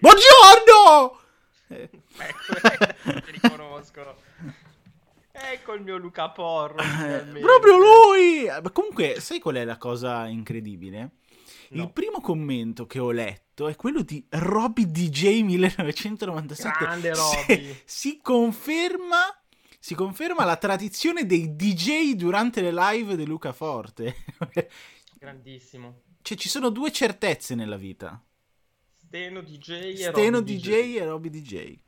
Buongiorno! ecco, ti riconosco. Ecco il mio Luca Porro. Eh, proprio lui! Ma comunque, sai qual è la cosa incredibile? No. Il primo commento che ho letto è quello di Robby DJ 1997. Grande Robby. Si, si conferma si conferma la tradizione dei DJ durante le live di Luca Forte. Grandissimo. Cioè, ci sono due certezze nella vita. Steno DJ e Steno Robby DJ, DJ e Robby DJ.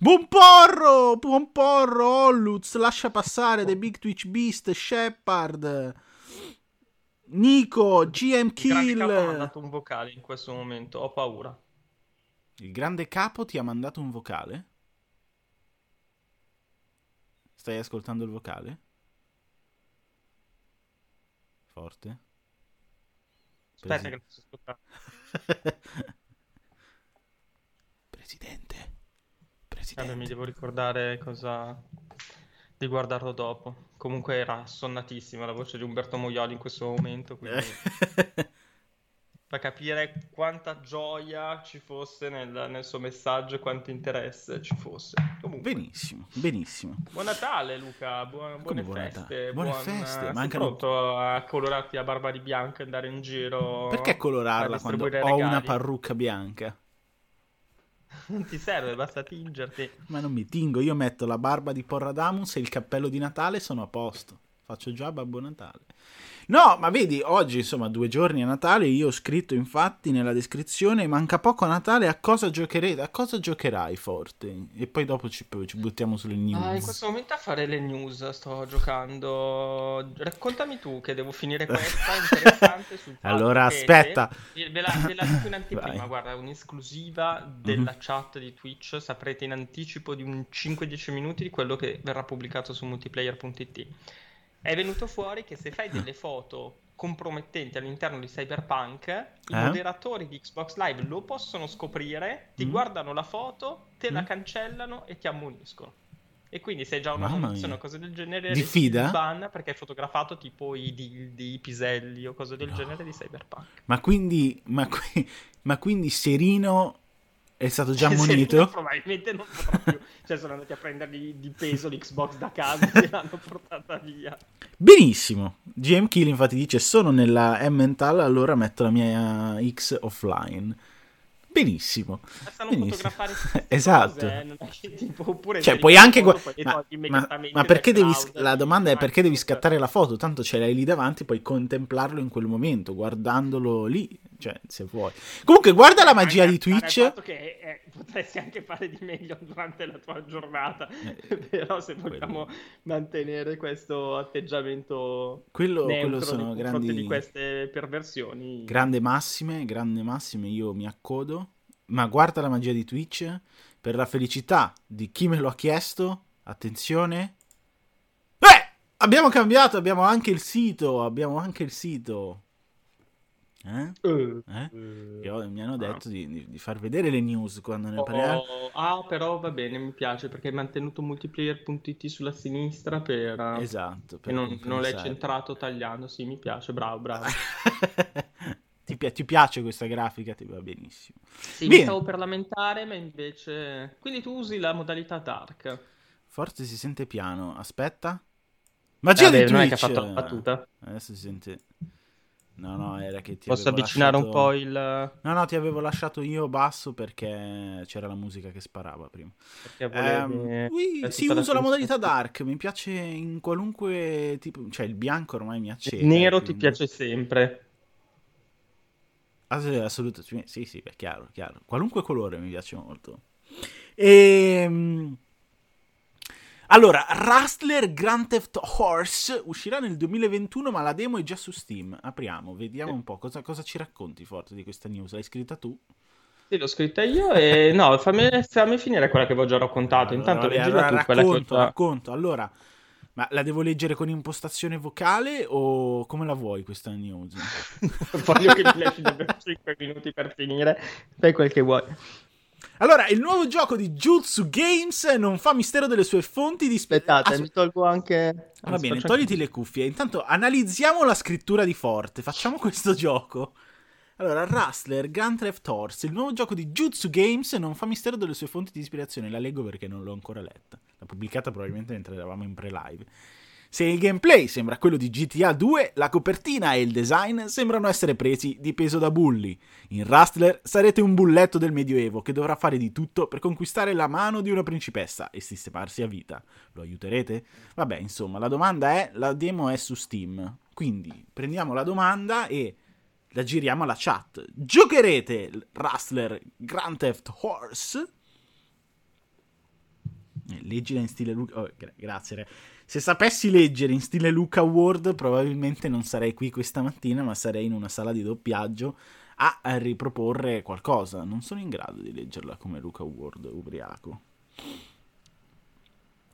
Buon porro! Buon porro! Olluz, lascia passare The Big Twitch Beast, Shepard. Nico, GM Kill. Capo ha mandato un vocale in questo momento, ho paura. Il grande capo ti ha mandato un vocale? Stai ascoltando il vocale? Forte? Aspetta Presi... che non sto ascoltando. Presidente. Presidente. mi devo ricordare cosa... di guardarlo dopo. Comunque era sonnatissima la voce di Umberto Moioli in questo momento, quindi... fa capire quanta gioia ci fosse nel, nel, suo messaggio e quanto interesse ci fosse. Comunque. Benissimo, benissimo. Buon Natale Luca, buone, buone feste. Buone buon, feste, mancano... pronto a colorarti la barba di bianco e andare in giro? Perché colorarla quando ho regali? una parrucca bianca? Non ti serve, basta tingerti. Ma non mi tingo, io metto la barba di Porradamus e il cappello di Natale sono a posto. Faccio già Babbo Natale. No, ma vedi, oggi insomma due giorni a Natale, io ho scritto infatti nella descrizione, manca poco a Natale, a cosa giocherete? A cosa giocherai forte? E poi dopo ci, ci buttiamo sulle news. Ah, in questo momento a fare le news sto giocando. Raccontami tu che devo finire questa interessante sul Allora aspetta. Ve la, ve la dico in anteprima, guarda, un'esclusiva della mm-hmm. chat di Twitch, saprete in anticipo di un 5-10 minuti di quello che verrà pubblicato su multiplayer.it è venuto fuori che se fai delle foto compromettenti all'interno di Cyberpunk, i eh? moderatori di Xbox Live lo possono scoprire, ti mm. guardano la foto, te mm. la cancellano e ti ammoniscono. E quindi se hai già una munizione o cose del genere, diffida ban perché hai fotografato tipo i dildi, i piselli o cose del no. genere di Cyberpunk. Ma quindi, ma, ma quindi Serino è stato già ammonito? probabilmente non potrà più. Cioè, sono andati a prendergli di peso l'Xbox da casa e l'hanno portata via. Benissimo. GM Kill infatti dice: Sono nella M-Mental, allora metto la mia X offline. Benissimo. Stanno Benissimo. fotografare esatto. Cose, eh? tipo, oppure cioè, puoi anche gu- ma, ma, ma, perché devi la domanda è perché devi scattare la foto? Tanto ce l'hai lì davanti, puoi contemplarlo in quel momento, guardandolo lì, cioè, se vuoi. Comunque, guarda la magia di Twitch. che eh, potresti anche fare di meglio durante la tua giornata, eh, però se vogliamo quello. mantenere questo atteggiamento quello, quello sono grandi di queste perversioni. Grande massime, grande massime, io mi accodo ma guarda la magia di Twitch, per la felicità di chi me lo ha chiesto, attenzione. Beh, abbiamo cambiato, abbiamo anche il sito, abbiamo anche il sito. Eh? Uh, eh? Uh, mi hanno detto uh, di, di, far vedere le news quando ne oh, parliamo. Ah, però va bene, mi piace perché hai mantenuto multiplayer.it sulla sinistra per... Esatto. Per non, non l'hai centrato tagliando, sì, mi piace, bravo, bravo. ti, pi- ti, piace questa grafica, ti va benissimo. Sì, Bene. stavo per lamentare, ma invece... Quindi tu usi la modalità dark. Forse si sente piano, aspetta. Magia eh, di Twitch! Non è che ha fatto la battuta. Adesso si sente... No, no, era che ti Posso avvicinare lasciato... un po' il... No, no, ti avevo lasciato io basso perché c'era la musica che sparava prima. Perché volevi... Um, oui, sì, uso la modalità dark, mi piace in qualunque tipo... Cioè, il bianco ormai mi accende. Il nero quindi... ti piace sempre. Assolutamente, sì, sì, è chiaro, chiaro. Qualunque colore mi piace molto. E... Ehm, allora, Rustler Grand Theft Horse uscirà nel 2021, ma la demo è già su Steam. Apriamo, vediamo un po' cosa, cosa ci racconti forte di questa news. L'hai scritta tu? Sì, l'ho scritta io e no, fammi, fammi finire quella che ho già raccontato. Intanto allora, leggila allora, tu, racconto, quella che ho già... racconto. Allora, ma la devo leggere con impostazione vocale o come la vuoi questa news? Voglio che mi lasci davvero 5 minuti per finire. Fai quel che vuoi. Allora, il nuovo gioco di Jutsu Games non fa mistero delle sue fonti di... Aspettate, ah, mi tolgo anche... Va bene, togliti le cuffie. Intanto analizziamo la scrittura di Forte. Facciamo questo gioco. Allora, Rustler Grand Theft Horse, il nuovo gioco di Jutsu Games, non fa mistero delle sue fonti di ispirazione. La leggo perché non l'ho ancora letta. L'ha pubblicata probabilmente mentre eravamo in pre-live. Se il gameplay sembra quello di GTA 2, la copertina e il design sembrano essere presi di peso da bulli. In Rustler sarete un bulletto del Medioevo che dovrà fare di tutto per conquistare la mano di una principessa e sistemarsi a vita. Lo aiuterete? Vabbè, insomma, la domanda è, la demo è su Steam. Quindi prendiamo la domanda e la giriamo alla chat. Giocherete Rustler Grand Theft Horse? Eh, leggila in stile Luca. Oh, gra- grazie, re. Se sapessi leggere in stile Luca Ward, probabilmente non sarei qui questa mattina, ma sarei in una sala di doppiaggio a, riproporre qualcosa. Non sono in grado di leggerla come Luca Ward, ubriaco.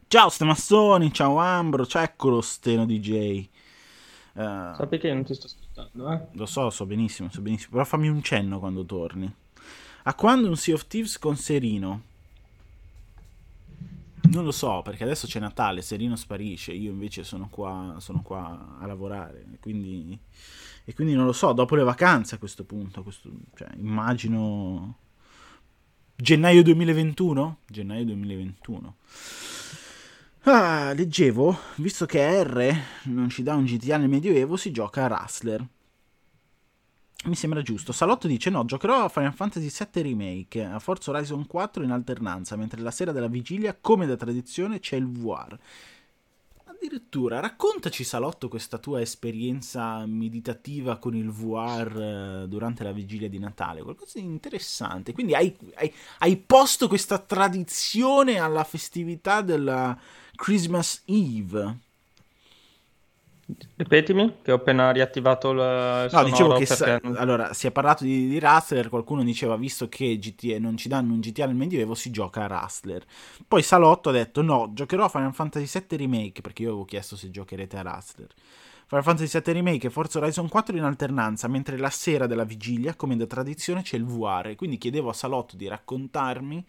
Ciao Stemassoni, ciao Ambro, ciao eccolo Steno DJ. Uh, Sappi che non ti sto ascoltando, eh? Lo so, so benissimo, so benissimo, però fammi un cenno quando torni. A quando un Sea of Thieves con Serino? Non lo so, perché adesso c'è Natale, Serino sparisce, io invece sono qua, sono qua a lavorare, quindi, e quindi non lo so, dopo le vacanze a questo punto, questo, cioè, immagino gennaio 2021? Gennaio 2021. Ah, leggevo, visto che R non ci dà un GTA nel Medioevo, si gioca a Rustler. Mi sembra giusto. Salotto dice: No, giocherò a Final Fantasy VII Remake, a Forza Horizon 4 in alternanza, mentre la sera della vigilia, come da tradizione, c'è il VR. Addirittura, raccontaci, Salotto, questa tua esperienza meditativa con il VR eh, durante la vigilia di Natale. Qualcosa di interessante. Quindi hai, hai, hai posto questa tradizione alla festività della Christmas Eve. Ripetimi, che ho appena riattivato il No, dicevo che sa- allora, si è parlato di, di Rustler, qualcuno diceva, visto che GTA, non ci danno un GTA nel Medioevo, si gioca a Rustler. Poi Salotto ha detto, no, giocherò a Final Fantasy VII Remake, perché io avevo chiesto se giocherete a Rustler. Final Fantasy VII Remake e Forza Horizon 4 in alternanza, mentre la sera della vigilia, come da tradizione, c'è il VR. Quindi chiedevo a Salotto di raccontarmi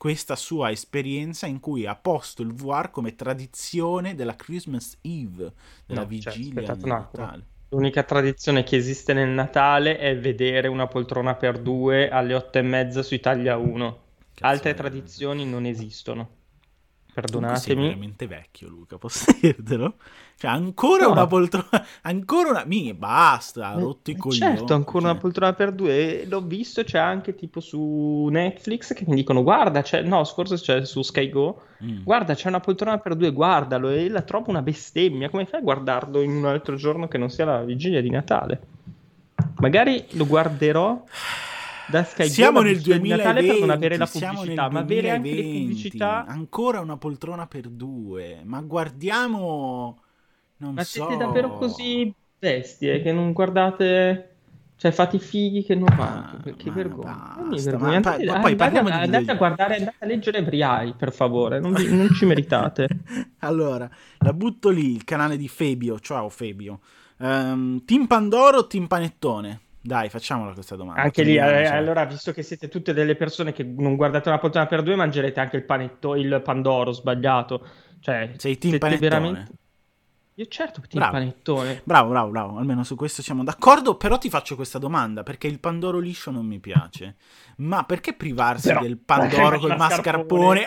questa sua esperienza in cui ha posto il VR come tradizione della Christmas Eve, della no, cioè, vigilia cioè, Natale. L'unica tradizione che esiste nel Natale è vedere una poltrona per due alle otto e mezza su Italia 1. Altre tradizioni non esistono. Perdonatemi. sei veramente vecchio, Luca, posso dirtelo? Cioè, ancora no. una poltrona, ancora una... Mi, basta, eh, rotto i certo, coglioni. Certo, ancora cioè. una poltrona per due. L'ho visto, c'è anche tipo su Netflix che mi dicono, guarda, c'è... No, scorso c'è su Sky Go. Mm. Guarda, c'è una poltrona per due, guardalo. E la trovo una bestemmia. Come fai a guardarlo in un altro giorno che non sia la vigilia di Natale? Magari lo guarderò da Sky siamo nel 2020 per non avere la pubblicità, ma avere anche le pubblicità. Ancora una poltrona per due, ma guardiamo. Non ma so. siete davvero così bestie che non guardate. Cioè, fate i fighi che non fate. Che vergogna. Basta, vergogna. Andate, poi, poi parliamo andate, di andate a guardare, andate a leggere Briai, per favore. Non, vi, non ci meritate. allora, la butto lì, il canale di Fabio. Ciao Fabio. Um, team Pandoro o Team Panettone? Dai, facciamola questa domanda. Anche lì, eh, allora, visto che siete tutte delle persone che non guardate una poltrona per due, mangerete anche il panetto, il pandoro sbagliato. Cioè, sei team panettone. Veramente... Io certo team bravo. panettone. Bravo, bravo, bravo. Almeno su questo siamo d'accordo. Però ti faccio questa domanda, perché il pandoro liscio non mi piace. Ma perché privarsi però, del pandoro col mascarpone?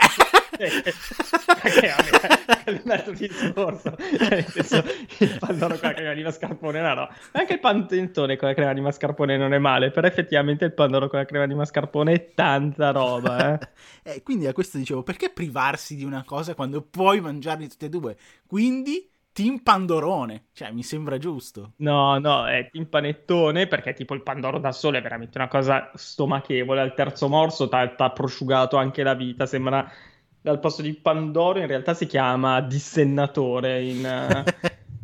è un altro discorso il pandoro con la crema di mascarpone no, no. anche il panettone con la crema di mascarpone non è male però effettivamente il pandoro con la crema di mascarpone è tanta roba eh. eh, quindi a questo dicevo perché privarsi di una cosa quando puoi mangiarli tutti e due quindi Team Pandorone, cioè mi sembra giusto. No, no, è Team Panettone perché tipo il Pandoro da sole è veramente una cosa stomachevole. Al terzo morso ti ha prosciugato anche la vita, sembra al posto di Pandoro in realtà si chiama dissennatore in,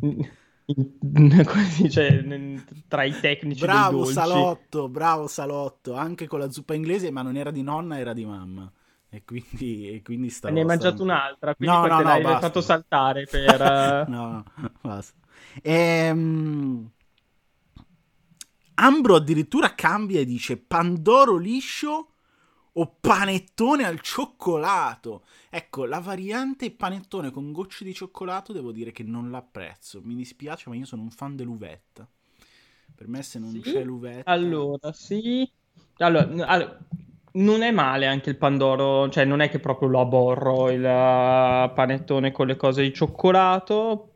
in, in, dice, tra i tecnici bravo salotto bravo salotto. Anche con la zuppa inglese ma non era di nonna era di mamma e quindi, e quindi stavo ne hai mangiato un'altra quindi no, no, no, l'hai basta. fatto saltare per no basta ehm... Ambro addirittura cambia e dice Pandoro liscio o panettone al cioccolato. Ecco, la variante panettone con gocce di cioccolato devo dire che non l'apprezzo. Mi dispiace, ma io sono un fan dell'uvetta. Per me se non sì? c'è l'uvetta... Allora, sì. Allora, allora, non è male anche il pandoro, cioè non è che proprio lo aborro il uh, panettone con le cose di cioccolato,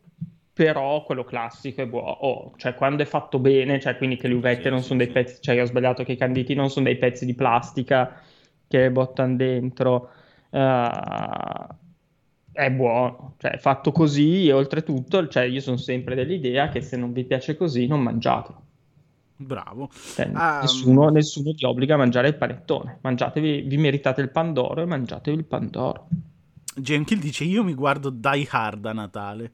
però quello classico è buono, oh, cioè quando è fatto bene, cioè quindi che le uvette sì, non sì, sono sì. dei pezzi, cioè ho sbagliato che i canditi non sono dei pezzi di plastica che bottano dentro, uh, è buono, cioè fatto così e oltretutto, cioè io sono sempre dell'idea che se non vi piace così non mangiatelo. Bravo. Cioè, um... nessuno, nessuno, ti obbliga a mangiare il panettone. Mangiatevi, vi meritate il pandoro e mangiatevi il pandoro. Genkill dice: Io mi guardo Die Hard a Natale.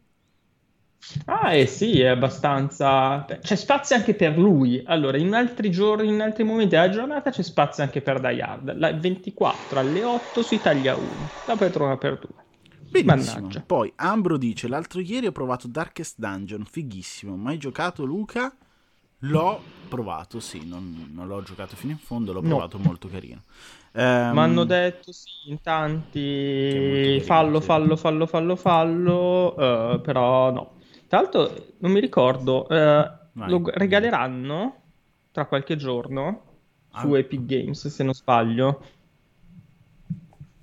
Ah, eh sì, è abbastanza. C'è spazio anche per lui. Allora, in altri giorni, in altri momenti della giornata c'è spazio anche per Die Hard. La 24 alle 8 su Italia 1. La trovare per due. Benissimo. Mannaggia. Poi Ambro dice: L'altro ieri ho provato Darkest Dungeon, fighissimo. Mai giocato Luca? L'ho provato, sì, non, non, l'ho giocato fino in fondo, l'ho provato no. molto carino. Um, Mi hanno detto sì, in tanti fallo, fallo, fallo, fallo, fallo, uh, però no. Tra l'altro non mi ricordo, uh, lo regaleranno tra qualche giorno ah. su Epic Games, se non sbaglio.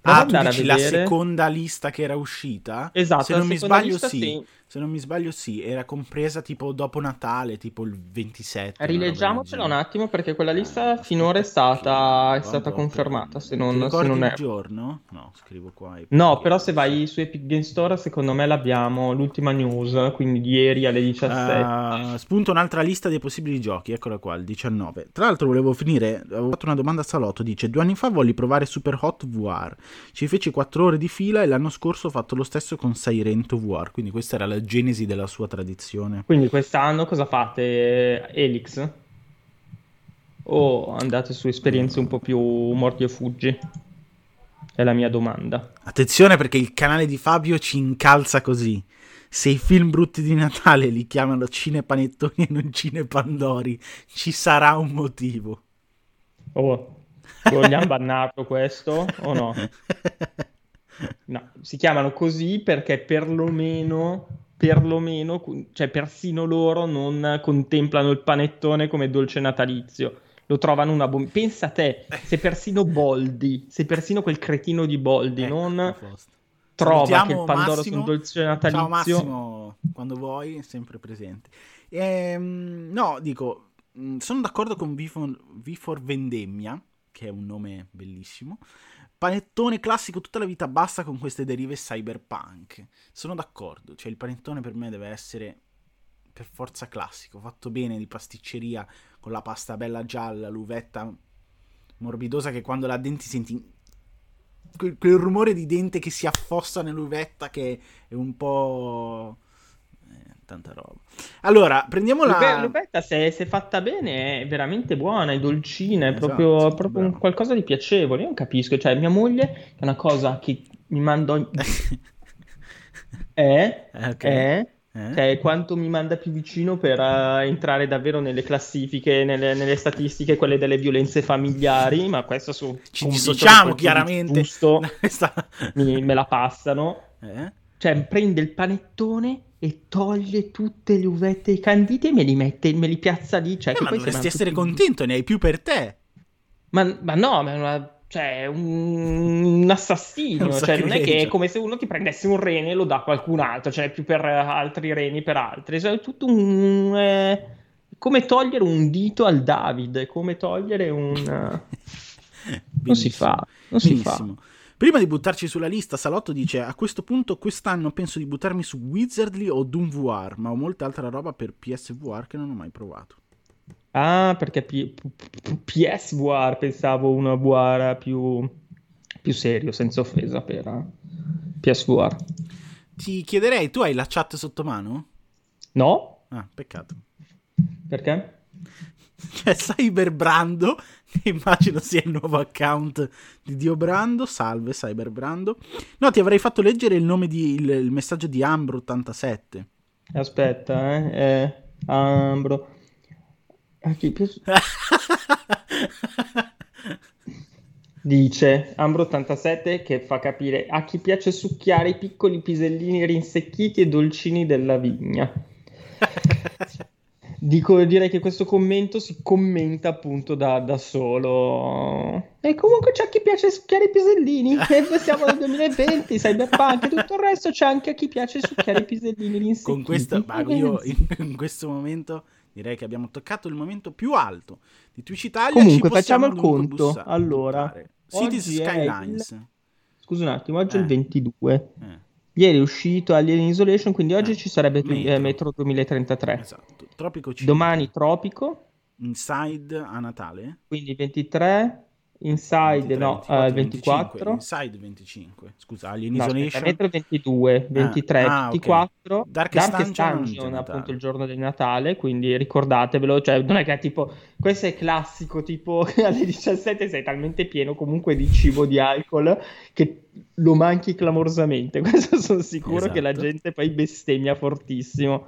Ah, tu dici la seconda lista che era uscita? Esatto, se non mi sbaglio sì. sì. Se non mi sbaglio sì, era compresa tipo dopo Natale, tipo il 27. Rileggiamocela un attimo perché quella lista finora è stata, è stata confermata, se non, se non è... giorno? No, scrivo qua. No, però se vai su Epic Game Store secondo me l'abbiamo, l'ultima news, quindi di ieri alle 17. Uh, ah, spunto un'altra lista dei possibili giochi, eccola qua, il 19. Tra l'altro volevo finire, avevo fatto una domanda a Salotto, dice due anni fa volli provare Super Hot VR, ci feci 4 ore di fila e l'anno scorso ho fatto lo stesso con Sirento VR, quindi questa era la genesi della sua tradizione. Quindi quest'anno cosa fate? Elix? O andate su esperienze un po' più mordi e fuggi? È la mia domanda. Attenzione perché il canale di Fabio ci incalza così. Se i film brutti di Natale li chiamano cinepanettoni e non cinepandori, ci sarà un motivo. Oh, vogliamo bannarlo questo o no? No, si chiamano così perché perlomeno, perlomeno, cioè persino loro non contemplano il panettone come dolce natalizio. Lo trovano una bomba. Pensa a te, se persino Boldi, se persino quel cretino di Boldi ecco, non trova Salutiamo che il Pandoro Massimo. sia un dolce natalizio. Ciao Massimo, quando vuoi, è sempre presente. Ehm, no, dico, mm, sono d'accordo con V for, v for Vendemmia, che è un nome bellissimo panettone classico tutta la vita basta con queste derive cyberpunk. Sono d'accordo, cioè il panettone per me deve essere per forza classico, fatto bene di pasticceria con la pasta bella gialla, l'uvetta morbidosa che quando la denti senti quel, quel rumore di dente che si affossa nell'uvetta che è un po' tanta roba. Allora, prendiamo la... L'uvetta, se, se fatta bene, è veramente buona, è dolcina, è esatto, proprio, proprio un qualcosa di piacevole. Io non capisco, cioè mia moglie è una cosa che mi manda... è, okay. è eh? Cioè, quanto mi manda più vicino per uh, entrare davvero nelle classifiche, nelle, nelle, statistiche, quelle delle violenze familiari, ma questo su... Ci dissociamo chiaramente. Giusto, mi, me la passano. Eh? Cioè, prende il panettone e toglie tutte le uvette e i canditi e me li mette, me li piazza lì. Cioè, eh, ma dovresti essere contento, ne hai più per te. Ma, ma no, ma è una, cioè, un, un assassino. Cioè, non è che è come se uno ti prendesse un rene e lo dà a qualcun altro, cioè più per altri reni per altri. Cioè, è tutto un. Eh, come togliere un dito al David, come togliere un. non si fa. Non si fa. Prima di buttarci sulla lista, Salotto dice: A questo punto, quest'anno penso di buttarmi su Wizardly o Doom VR, ma ho molta altra roba per PSVR che non ho mai provato. Ah, perché P- P- PSVR pensavo una VR più, più serio, senza offesa per uh, PSVR. Ti chiederei, tu hai la chat sotto mano? No. Ah, peccato. Perché? C'è Cyberbrando immagino sia il nuovo account di Dio Brando. Salve Cyberbrando. No, ti avrei fatto leggere il nome di il, il messaggio di Ambro87. Aspetta, eh. eh Ambro. A chi piace? Dice Ambro87 che fa capire a chi piace succhiare i piccoli pisellini rinsecchiti e dolcini della vigna. Dico, direi che questo commento si commenta appunto da, da solo. E comunque c'è a chi piace succhiare i pisellini. E siamo nel 2020, cyberpunk e tutto il resto. C'è anche a chi piace succhiare i pisellini. Con questo, io in, in, questo momento direi che abbiamo toccato il momento più alto di Twitch Italia. Comunque, facciamo il conto. Bussare, allora, Cities Skylines. Il... Scusa un attimo, oggi eh. è il 22. Eh. Ieri è uscito Alien Isolation, quindi oggi eh, ci sarebbe Metro. Eh, Metro 2033. Esatto. Tropico 5. Domani Tropico. Inside a Natale. Quindi 23. Inside 23, no, 24, uh, 24. Inside 25. Scusa, Alien no, Isolation. Metro 22, 23, ah, 24. Okay. Darkest, Darkest Dungeon, Dungeon appunto il giorno del Natale, quindi ricordatevelo, cioè non è che tipo questo è classico, tipo alle 17 sei talmente pieno comunque di cibo, di alcol che lo manchi clamorosamente. Questo sono sicuro esatto. che la esatto. gente poi bestemmia fortissimo.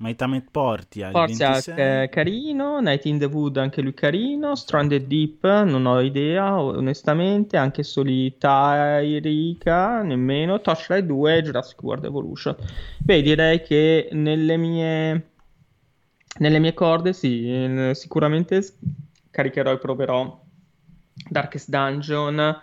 Maitamet Portia, Portia è carino, Night in the Wood anche lui carino, Stranded Deep non ho idea onestamente, anche Solitairica nemmeno, Torchlight 2 Jurassic World Evolution. Beh direi che nelle mie, nelle mie corde sì, sicuramente caricherò e proverò Darkest Dungeon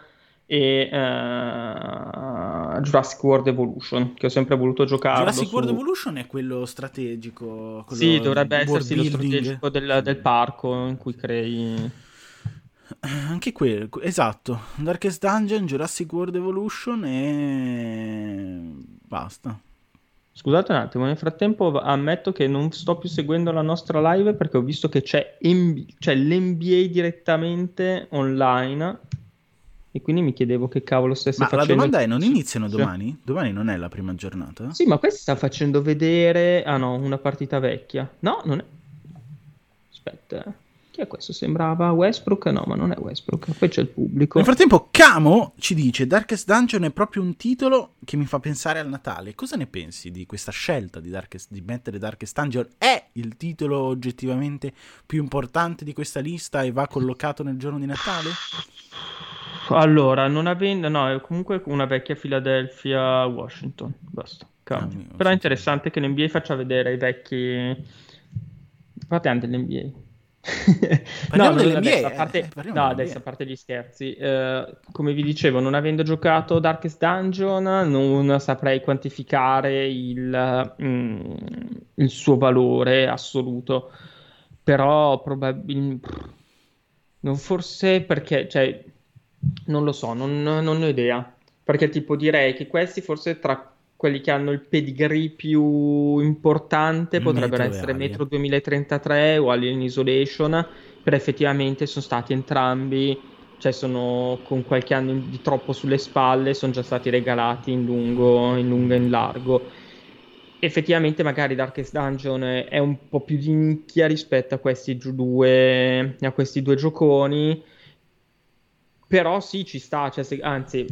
e uh, Jurassic World Evolution che ho sempre voluto giocare Jurassic su... World Evolution è quello strategico quello sì dovrebbe essersi lo strategico del, del, parco in cui crei. Anche quello esatto. Darkest Dungeon Jurassic World Evolution e basta. Scusate un attimo, nel frattempo ammetto che non sto più seguendo la nostra live perché ho visto che c'è, MB- c'è l'NBA direttamente online e quindi mi chiedevo che cavolo stesse ma facendo. Ma la domanda è: non iniziano domani? Domani non è la prima giornata? Sì, ma questo sta facendo vedere. Ah no, una partita vecchia. No, non è. Aspetta. Eh. Chi è questo? Sembrava Westbrook? No, ma non è Westbrook. Poi c'è il pubblico. Nel frattempo, Camo ci dice: Darkest Dungeon è proprio un titolo che mi fa pensare al Natale. Cosa ne pensi di questa scelta di, Darkest, di mettere Darkest Dungeon? È il titolo oggettivamente più importante di questa lista e va collocato nel giorno di Natale? Allora, non avendo, no, è comunque una vecchia Philadelphia Washington. Basta. Ah, Però è interessante che l'NBA faccia vedere i vecchi. Parliamo dell'NBA. no, dell'NBA, adesso, a parte, eh, no, adesso a parte gli scherzi, eh, come vi dicevo, non avendo giocato Darkest Dungeon, non saprei quantificare il, mm, il suo valore assoluto. Però probabilmente. Forse perché, cioè, non lo so, non, non ho idea. Perché tipo direi che questi forse tra quelli che hanno il pedigree più importante potrebbero Metro essere Metro 2033 o Alien Isolation, però effettivamente sono stati entrambi, cioè sono con qualche anno di troppo sulle spalle, sono già stati regalati in lungo, in lungo e in largo. Effettivamente magari Darkest Dungeon è un po' più di nicchia rispetto a questi due, a questi due gioconi, però sì, ci sta, cioè, se, anzi,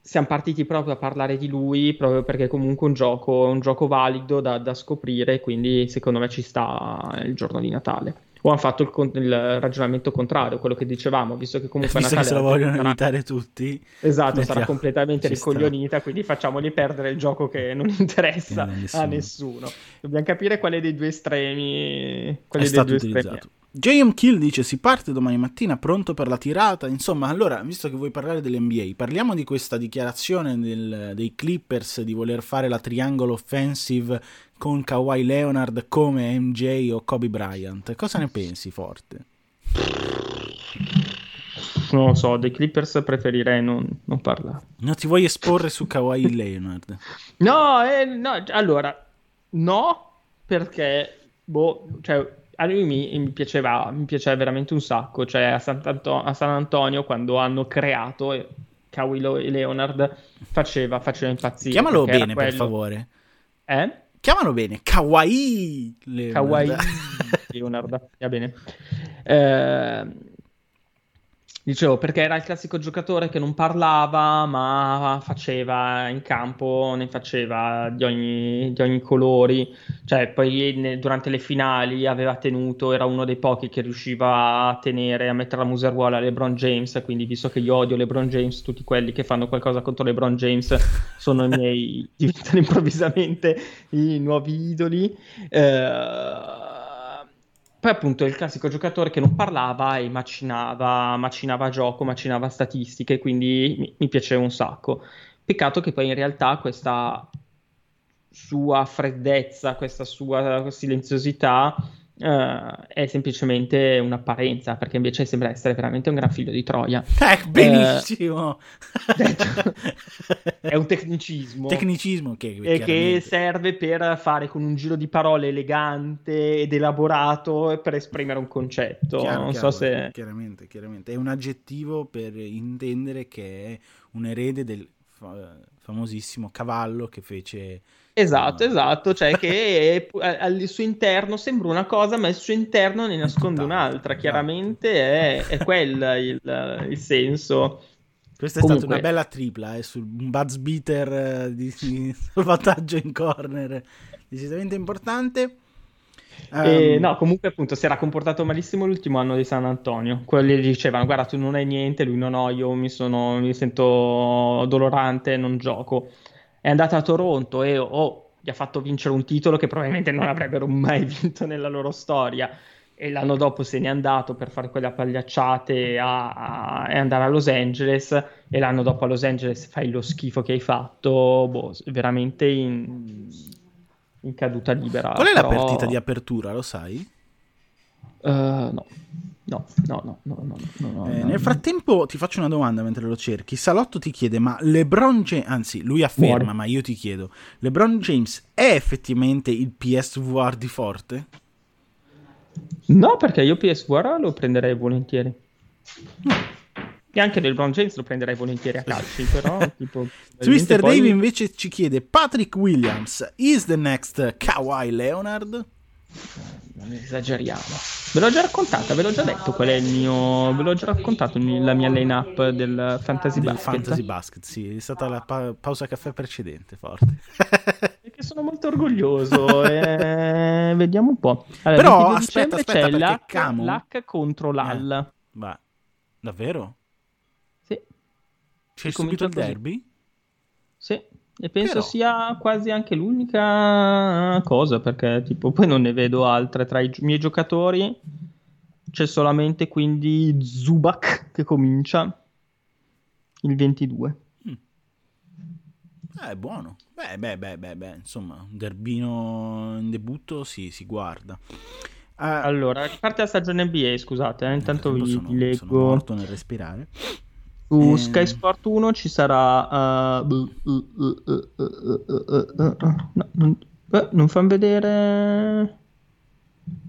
siamo partiti proprio a parlare di lui, proprio perché comunque è un gioco, un gioco valido da, da, scoprire, quindi secondo me ci sta il giorno di Natale. O hanno fatto il, il ragionamento contrario, quello che dicevamo, visto che comunque visto Natale... che se lo vogliono sarà... evitare tutti. Esatto, sarà completamente ricoglionita, quindi facciamogli perdere il gioco che non interessa a nessuno. a nessuno. Dobbiamo capire quale dei due estremi... Quale è dei due utilizzato. JM Kill dice si parte domani mattina pronto per la tirata. Insomma, allora, visto che vuoi parlare dell'NBA, parliamo di questa dichiarazione del, dei Clippers di voler fare la triangolo offensive con Kawhi Leonard come MJ o Kobe Bryant. Cosa ne pensi, Forte? Non lo so, dei Clippers preferirei non, non parlare. Non ti vuoi esporre su Kawhi Leonard? No, eh, no, allora, no, perché, boh, cioè, a lui mi, mi, piaceva, mi piaceva veramente un sacco. Cioè, a, a San Antonio, quando hanno creato eh, Kawhi Leonard, faceva, faceva impazzire. Chiamalo bene, per favore. Eh? Chiamalo bene, Kawaii Leonard. Kawaii Leonard, va bene. Eh, Dicevo, perché era il classico giocatore che non parlava, ma faceva in campo, ne faceva di ogni, di ogni colori. Cioè, poi ne, durante le finali aveva tenuto, era uno dei pochi che riusciva a tenere, a mettere la museruola a LeBron James. Quindi, visto che io odio LeBron James, tutti quelli che fanno qualcosa contro LeBron James sono i miei, diventano improvvisamente i nuovi idoli. Eh poi appunto il classico giocatore che non parlava e macinava, macinava gioco, macinava statistiche, quindi mi, mi piaceva un sacco. Peccato che poi in realtà questa sua freddezza, questa sua silenziosità Uh, è semplicemente un'apparenza, perché invece sembra essere veramente un gran figlio di Troia. Eh, benissimo! Uh, è un tecnicismo. Tecnicismo che, e che serve per fare con un giro di parole elegante ed elaborato per esprimere un concetto. Chiaro, non chiaro, so se... Chiaramente, chiaramente. È un aggettivo per intendere che è un erede del famosissimo cavallo che fece Esatto, esatto, cioè che al suo interno sembra una cosa, ma al suo interno ne nasconde un'altra. Chiaramente è, è quella il, il senso. Questa è Comunque... stata una bella tripla eh, sul buzz beater eh, di, di salvataggio in corner, decisamente importante. Um... No, comunque appunto si era comportato malissimo l'ultimo anno di San Antonio. Quelli dicevano guarda tu non hai niente, lui non ho, io mi, sono, mi sento dolorante, non gioco è andata a Toronto e oh, gli ha fatto vincere un titolo che probabilmente non avrebbero mai vinto nella loro storia. E l'anno dopo se n'è andato per fare quelle pagliacciate a, a, e andare a Los Angeles. E l'anno dopo a Los Angeles fai lo schifo che hai fatto, boh, veramente in, in caduta libera. Qual è però... la partita di apertura, lo sai? Uh, no. No, no, no, no, no, no, eh, Nel frattempo ti faccio una domanda mentre lo cerchi. Salotto ti chiede, ma LeBron James, anzi lui afferma, Muore. ma io ti chiedo, LeBron James è effettivamente il PSVR di forte? No, perché io PSVR lo prenderei volentieri. No. E anche LeBron James lo prenderei volentieri a calci, però tipo... Twister poi... Dave invece ci chiede, Patrick Williams is the next Kawhi Leonard? non esageriamo. Ve l'ho già raccontata, ve l'ho già detto qual è il mio. Ve l'ho già raccontato la mia line-up del Fantasy del Basket. Fantasy Basket, sì, è stata la pa- pausa caffè precedente, forte. Perché sono molto orgoglioso. e... Vediamo un po'. Allora, Però aspetta, aspetta, c'è l'H, Camo... l'H contro l'AL. Eh, ma davvero? C'è subito il derby? Sì. E penso Però... sia quasi anche l'unica cosa, perché tipo poi non ne vedo altre tra i miei giocatori. C'è solamente quindi Zubac che comincia il 22. Mm. Eh, buono. Beh, beh, beh, beh, beh, insomma, un derbino in debutto sì, si guarda. Uh, allora, parte la stagione NBA, scusate, eh, intanto vi, sono, vi leggo. Sono morto nel respirare. Su eh... Sky Sport 1 ci sarà. No, non, fanno vedere.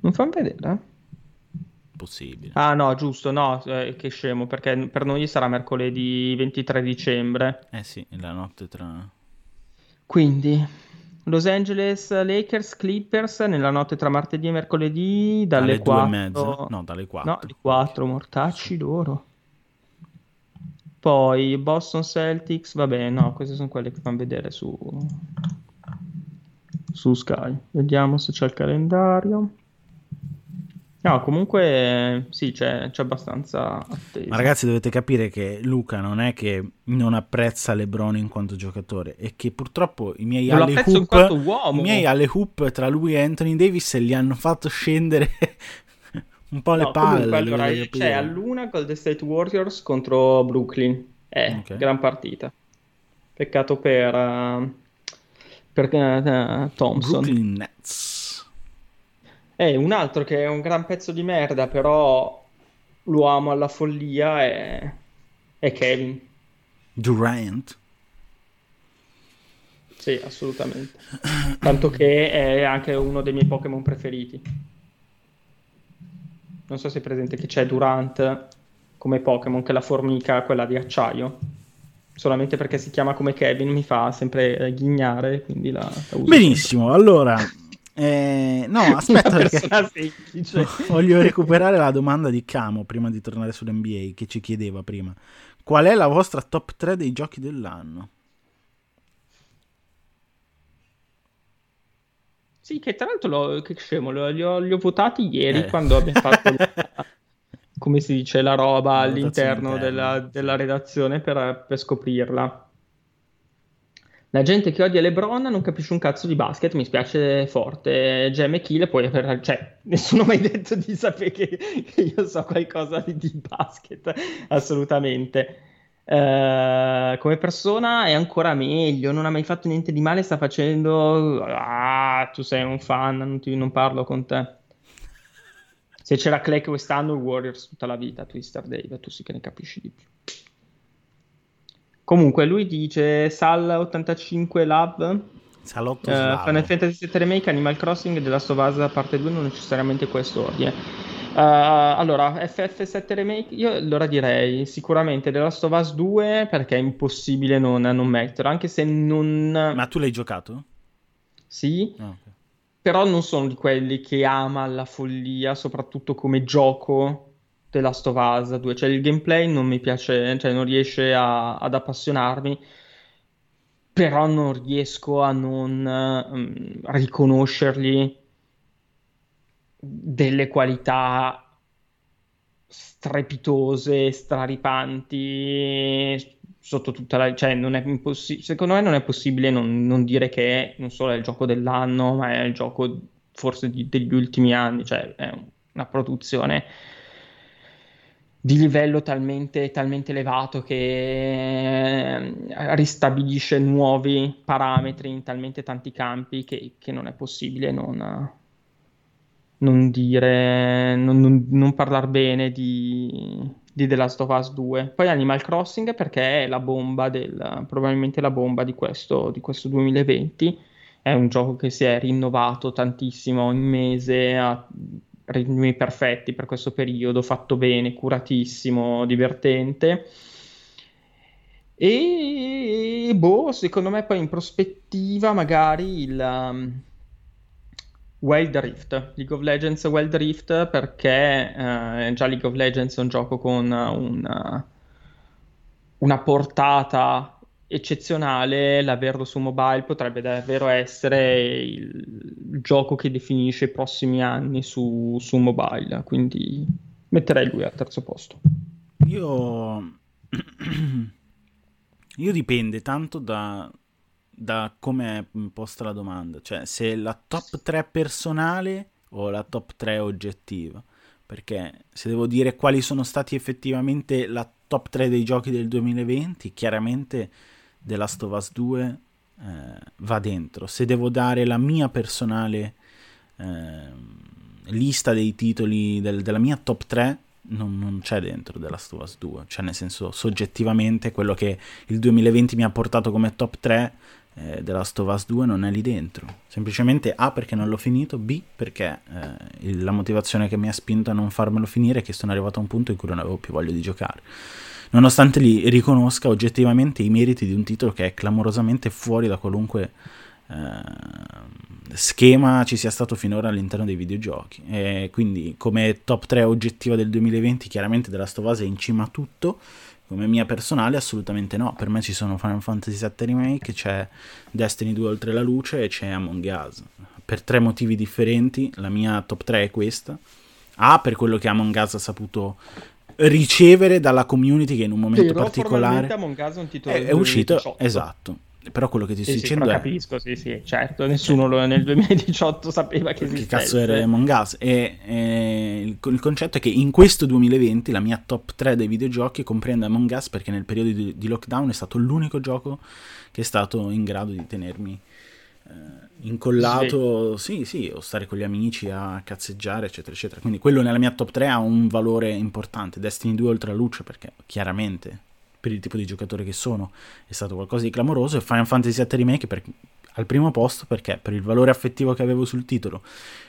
Non fanno vedere. Possibile. Ah, no, giusto, no, eh, che scemo, perché per noi sarà mercoledì 23 dicembre. Eh sì, la notte tra. Quindi. Los Angeles Lakers Clippers nella notte tra martedì e mercoledì dalle, dalle 4 mezza? no dalle 4 no, alle 4 mortacci loro poi Boston Celtics, vabbè, no, queste sono quelle che fanno vedere su, su Sky. Vediamo se c'è il calendario. No, comunque sì, c'è, c'è abbastanza attesa. Ma ragazzi dovete capire che Luca non è che non apprezza LeBron in quanto giocatore, è che purtroppo i miei alle hoop, i miei alle hoop tra lui e Anthony Davis li hanno fatto scendere un po' no, le palle. Comunque, allora, c'è a luna Golden State Warriors contro Brooklyn. È okay. gran partita. Peccato per, uh, per uh, Thompson. Brooklyn Nets. È un altro che è un gran pezzo di merda, però lo amo alla follia è, è Kevin. Durant. Sì, assolutamente. Tanto che è anche uno dei miei Pokémon preferiti non so se è presente che c'è Durant come Pokémon, che è la formica, quella di acciaio. Solamente perché si chiama come Kevin mi fa sempre ghignare, quindi la, la Benissimo, sempre. allora Eh, no, aspetta perché voglio recuperare la domanda di Camo prima di tornare sull'NBA che ci chiedeva prima. Qual è la vostra top 3 dei giochi dell'anno? Sì, che tra l'altro l'ho, che scemo, li ho, li ho votati ieri eh. quando abbiamo fatto, come si dice, la roba la all'interno della, della, redazione per, per scoprirla. La gente che odia LeBron non capisce un cazzo di basket, mi spiace forte. Gem e Kill, poi cioè, nessuno ha mai detto di sapere che, che io so qualcosa di, di basket, assolutamente. Uh, come persona è ancora meglio, non ha mai fatto niente di male, sta facendo... Ah, tu sei un fan, non, ti, non parlo con te. Se c'era Clay quest'anno, i Warriors tutta la vita, Twister Dave, tu sì che ne capisci di più. Comunque, lui dice Sal85 Lab. Salotto uh, Final Fantasy VII Remake, Animal Crossing e The Last of Us parte 2 non necessariamente questo ordine. Uh, allora, FF7 Remake, io allora direi sicuramente The Last of Us 2 perché è impossibile non, non metterlo, anche se non... Ma tu l'hai giocato? Sì, oh, okay. però non sono di quelli che ama la follia, soprattutto come gioco The Last of Us 2, cioè il gameplay non mi piace, cioè non riesce a, ad appassionarmi, però non riesco a non um, riconoscergli delle qualità strepitose, straripanti sotto tutta la... cioè non è impossibile, secondo me non è possibile non, non, dire che non solo è il gioco dell'anno, ma è il gioco forse di, degli ultimi anni, cioè è una produzione di livello talmente, talmente elevato che eh, ristabilisce nuovi parametri in talmente tanti campi che, che non è possibile non, non dire, non, non, non parlare bene di, di, The Last of Us 2. Poi Animal Crossing perché è la bomba del, probabilmente la bomba di questo, di questo 2020. È un gioco che si è rinnovato tantissimo ogni mese, ha ritmi perfetti per questo periodo, fatto bene, curatissimo, divertente. E boh, secondo me poi in prospettiva magari il Wild Rift, League of Legends Wild Rift perché uh, già League of Legends è un gioco con una, una portata eccezionale, l'averlo su mobile potrebbe davvero essere il gioco che definisce i prossimi anni su, su mobile, quindi metterei lui al terzo posto. Io... Io dipende tanto da, da come è imposta la domanda, cioè se la top 3 personale o la top 3 oggettiva, perché se devo dire quali sono stati effettivamente la top 3 dei giochi del 2020, chiaramente The Last of Us 2 eh, va dentro. Se devo dare la mia personale eh, lista dei titoli del, della mia top 3, non, non, c'è dentro The Last of Us 2. Cioè, nel senso, soggettivamente, quello che il 2020 mi ha portato come top 3 eh, The Last of Us 2 non è lì dentro. Semplicemente A perché non l'ho finito, B perché eh, la motivazione che mi ha spinto a non farmelo finire è che sono arrivato a un punto in cui non avevo più voglia di giocare nonostante li riconosca oggettivamente i meriti di un titolo che è clamorosamente fuori da qualunque eh, schema ci sia stato finora all'interno dei videogiochi. E quindi come top 3 oggettiva del 2020 chiaramente della Stovase è in cima a tutto, come mia personale assolutamente no, per me ci sono Final Fantasy VII Remake, c'è Destiny 2 Oltre la Luce e c'è Among Us. Per tre motivi differenti, la mia top 3 è questa. A, per quello che Among Us ha saputo ricevere dalla community che in un momento Però particolare è, è uscito esatto però quello che ti sì, sto sì, dicendo è capisco sì sì certo nessuno lo, nel 2018 sapeva che esistesse che cazzo era Among Us e, e il, il, concetto è che in questo 2020 la mia top 3 dei videogiochi comprende Among Us perché nel periodo di, di lockdown è stato l'unico gioco che è stato in grado di tenermi eh, incollato, sì. sì, sì, o stare con gli amici a cazzeggiare, eccetera, eccetera. Quindi quello nella mia top 3 ha un valore importante. Destiny 2 oltre a luce, perché chiaramente per il tipo di giocatore che sono è stato qualcosa di clamoroso. E Final Fantasy VII Remake per, al primo posto perché per il valore affettivo che avevo sul titolo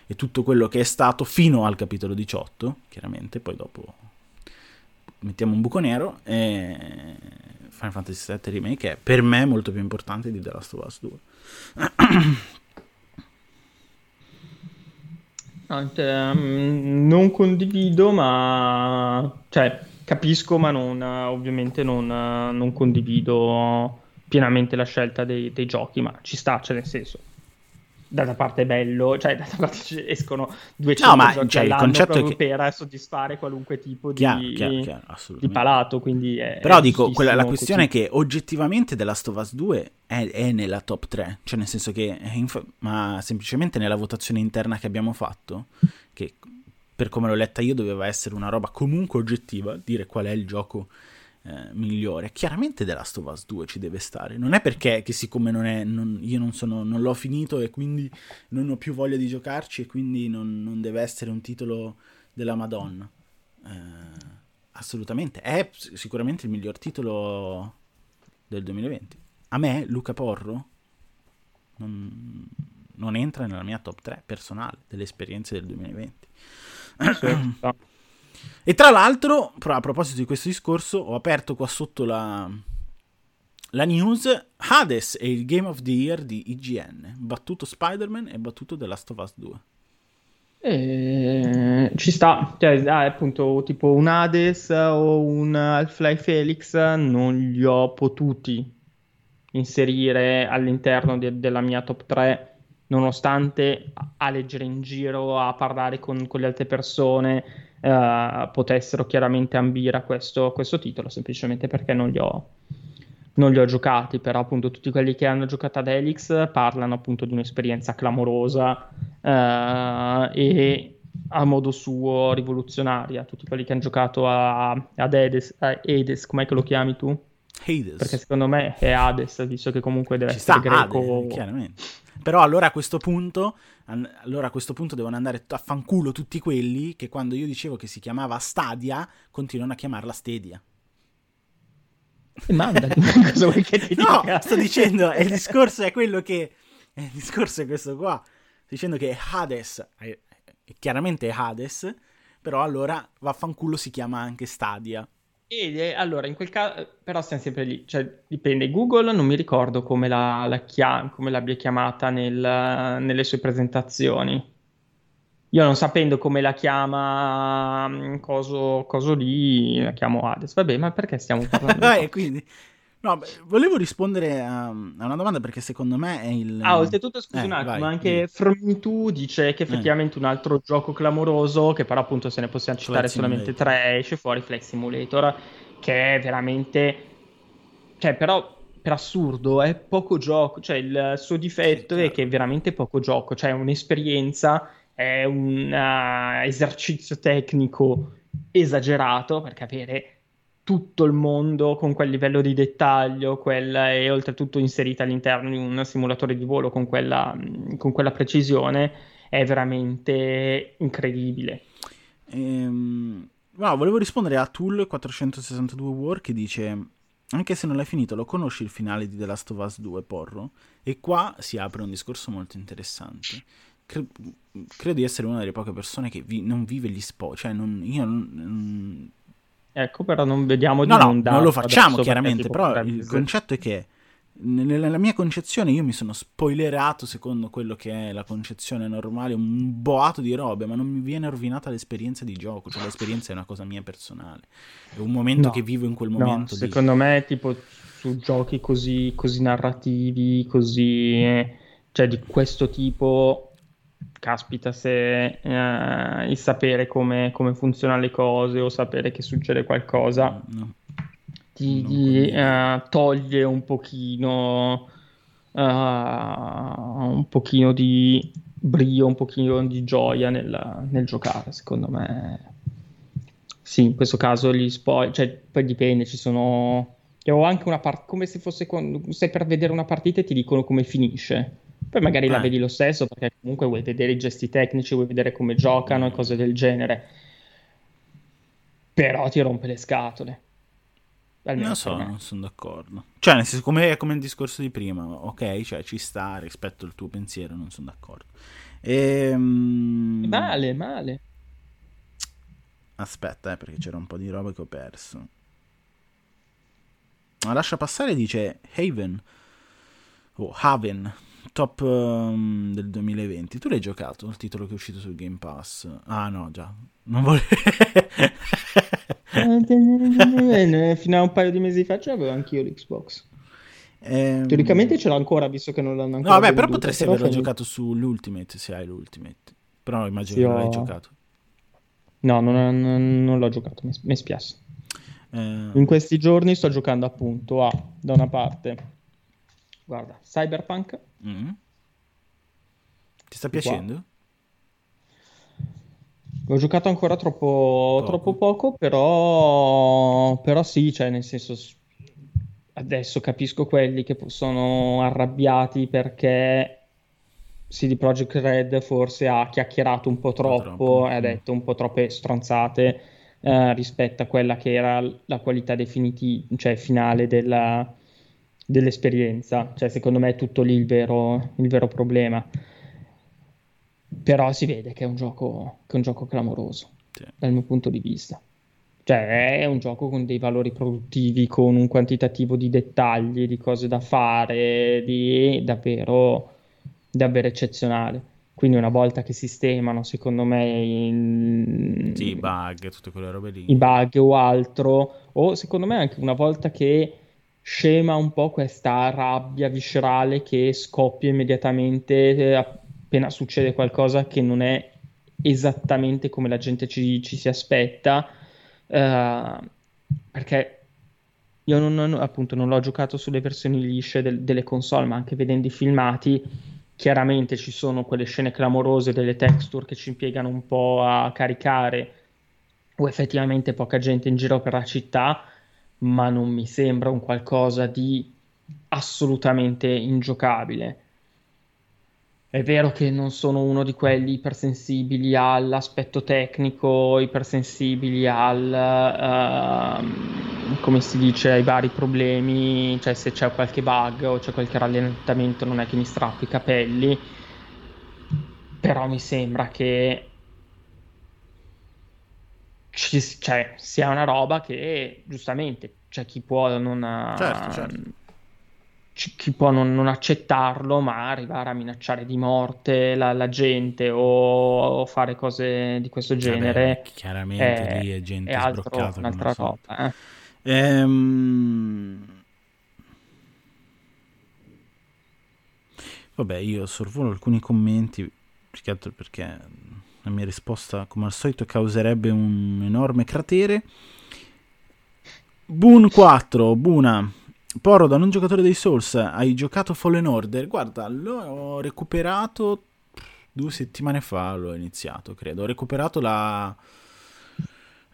e tutto quello che è stato fino al capitolo 18, chiaramente, poi dopo mettiamo un buco nero. E Final Fantasy VII Remake è per me molto più importante di The Last of Us 2. Um, non condivido, ma cioè, capisco, ma non, ovviamente non, non condivido pienamente la scelta dei, dei, giochi, ma ci sta, cioè nel senso. D'altra parte è bello, cioè d'altra parte escono 200 no, ma, giochi cioè, concetto è che... per soddisfare qualunque tipo chiaro, di, chiaro, chiaro, di, palato, quindi è, Però è dico, quella, la questione così. è che oggettivamente The Last of Us 2 è, è nella top 3, cioè nel senso che, inf- ma semplicemente nella votazione interna che abbiamo fatto, che per come l'ho letta io doveva essere una roba comunque oggettiva, dire qual è il gioco eh, migliore. Chiaramente The Last of Us 2 ci deve stare. Non è perché che siccome non è, non, io non, sono, non l'ho finito e quindi non ho più voglia di giocarci e quindi non, non deve essere un titolo della Madonna. Eh, assolutamente. È sicuramente il miglior titolo del 2020. A me, Luca Porro, non, entra nella mia top 3 personale delle esperienze del 2020. E tra l'altro, a proposito di questo discorso, ho aperto qua sotto la, la news. Hades è il Game of the Year di IGN, battuto Spider-Man e battuto The Last of Us 2. Eh, ci sta, cioè, ah, appunto, tipo un Hades o un Half-Life Felix non li ho potuti inserire all'interno de- della mia top 3 nonostante a leggere in giro, a parlare con, con le altre persone, eh, potessero chiaramente ambire a questo, questo, titolo, semplicemente perché non li, ho, non li ho giocati, però appunto tutti quelli che hanno giocato ad Helix parlano appunto di un'esperienza clamorosa eh, e a modo suo rivoluzionaria, tutti quelli che hanno giocato a, ad Hades, a Hades, com'è che lo chiami tu? Hades. Perché secondo me è Hades, visto che comunque deve Ci essere greco. Hades, chiaramente. Però allora a questo punto, allora a questo punto devono andare a fanculo tutti quelli che quando io dicevo che si chiamava Stadia, continuano a chiamarla Stadia. Mandati, cosa vuoi che ti no, dica? sto dicendo, il discorso è quello che... Il discorso è questo qua. Sto dicendo che Hades, è, è chiaramente Hades, però allora vaffanculo si chiama anche Stadia. E allora, in quel caso, però stiamo sempre lì, cioè dipende. Google non mi ricordo come, la, la chia- come l'abbia chiamata nel, nelle sue presentazioni. Io non sapendo come la chiama, mm, coso, coso lì, la chiamo Hades. Vabbè, ma perché stiamo parlando? eh, quindi, No, volevo rispondere a, una domanda perché secondo me è il... Ah, oltretutto, scusi eh, un attimo, vai, anche From2 dice che effettivamente eh. un altro gioco clamoroso, che però appunto se ne possiamo citare Flex solamente tre, esce fuori Flex Simulator, che è veramente... Cioè, però per assurdo è poco gioco, cioè il suo difetto sì, è che è veramente poco gioco, cioè un'esperienza, è un uh, esercizio tecnico esagerato, perché avere tutto il mondo con quel livello di dettaglio quella, e oltretutto inserita all'interno di un simulatore di volo con quella, con quella precisione è veramente incredibile. Ehm, no, volevo rispondere a Tool 462 War che dice anche se non l'hai finito lo conosci il finale di The Last of Us 2 Porro e qua si apre un discorso molto interessante Cre- credo di essere una delle poche persone che vi- non vive gli spoiler cioè non, io non, Ecco, però non vediamo di no, non no, non lo facciamo chiaramente, però il concetto è che nella mia concezione io mi sono spoilerato secondo quello che è la concezione normale, un boato di robe, ma non mi viene rovinata l'esperienza di gioco, cioè l'esperienza è una cosa mia personale, è un momento no, che vivo in quel momento. No, secondo me tipo su giochi così, così narrativi, così, eh, cioè di questo tipo caspita, se eh, il sapere come, come, funzionano le cose o sapere che succede qualcosa no. ti, ti eh, toglie un pochino, uh, un pochino di brio, un pochino di gioia nel, nel giocare, secondo me. Sì, in questo caso gli spoiler, cioè poi dipende, ci sono... Ho anche una parte, come se fosse quando stai per vedere una partita e ti dicono come finisce poi magari eh. la vedi lo stesso perché comunque vuoi vedere i gesti tecnici, vuoi vedere come giocano e cose del genere. Però ti rompe le scatole. Almeno non so, non sono d'accordo. Cioè, nel senso, come, come, il discorso di prima, ok, cioè ci sta rispetto al tuo pensiero, non sono d'accordo. Ehm... Male, male. Aspetta, eh, perché c'era un po' di roba che ho perso. Ma lascia passare dice Haven o Haven top um, del 2020. Tu l'hai giocato il titolo che è uscito sul Game Pass? Ah no, già. Non volevo... Fino a un paio di mesi fa c'avevo anch'io l'Xbox. Ehm... Teoricamente ce l'ho ancora, visto che non l'hanno ancora. No, vabbè, però potresti però averlo giocato sull'Ultimate se hai l'Ultimate. Però immagino sì, che non l'hai giocato. No, non, non, non l'ho giocato, mi, spiace. Eh... In questi giorni sto giocando appunto a, da una parte, guarda, Cyberpunk. Mm. Ti sta piacendo? Ho giocato ancora troppo poco, troppo poco però... però sì, cioè nel senso adesso capisco quelli che sono arrabbiati perché CD Projekt Red forse ha chiacchierato un po' troppo, un po troppo. e ha detto un po' troppe stronzate eh, rispetto a quella che era la qualità definitiva, cioè finale della, dell'esperienza. Cioè, secondo me è tutto lì il vero, il vero problema. Però si vede che è un gioco, che è un gioco clamoroso, sì. dal mio punto di vista. Cioè, è un gioco con dei valori produttivi, con un quantitativo di dettagli, di cose da fare, di davvero, davvero eccezionale. Quindi una volta che sistemano, secondo me, in... sì, i bug, tutte quelle robe lì. I bug o altro, o secondo me anche una volta che scema un po' questa rabbia viscerale che scoppia immediatamente eh, appena succede qualcosa che non è esattamente come la gente ci, ci si aspetta, uh, perché io non, non, appunto non l'ho giocato sulle versioni lisce del, delle console, ma anche vedendo i filmati Chiaramente ci sono quelle scene clamorose delle texture che ci impiegano un po' a caricare o effettivamente poca gente in giro per la città, ma non mi sembra un qualcosa di assolutamente ingiocabile. È vero che non sono uno di quelli ipersensibili all'aspetto tecnico, ipersensibili al, uh, come si dice, ai vari problemi, cioè se c'è qualche bug o c'è qualche rallentamento non è che mi strappo i capelli, però mi sembra che ci, cioè, sia una roba che giustamente c'è chi può non... Certo, certo chi può non, non, accettarlo, ma arrivare a minacciare di morte la, la gente o, o, fare cose di questo genere. Vabbè, chiaramente è, lì è gente è altro. Un'altra roba. Eh. Ehm... Vabbè, io sorvolo alcuni commenti, più che altro perché la mia risposta, come al solito, causerebbe un enorme cratere. Boon 4, Buna, Poro, da non giocatore dei Souls, hai giocato Fallen Order? Guarda, l'ho recuperato due settimane fa, l'ho iniziato, credo. Ho recuperato la,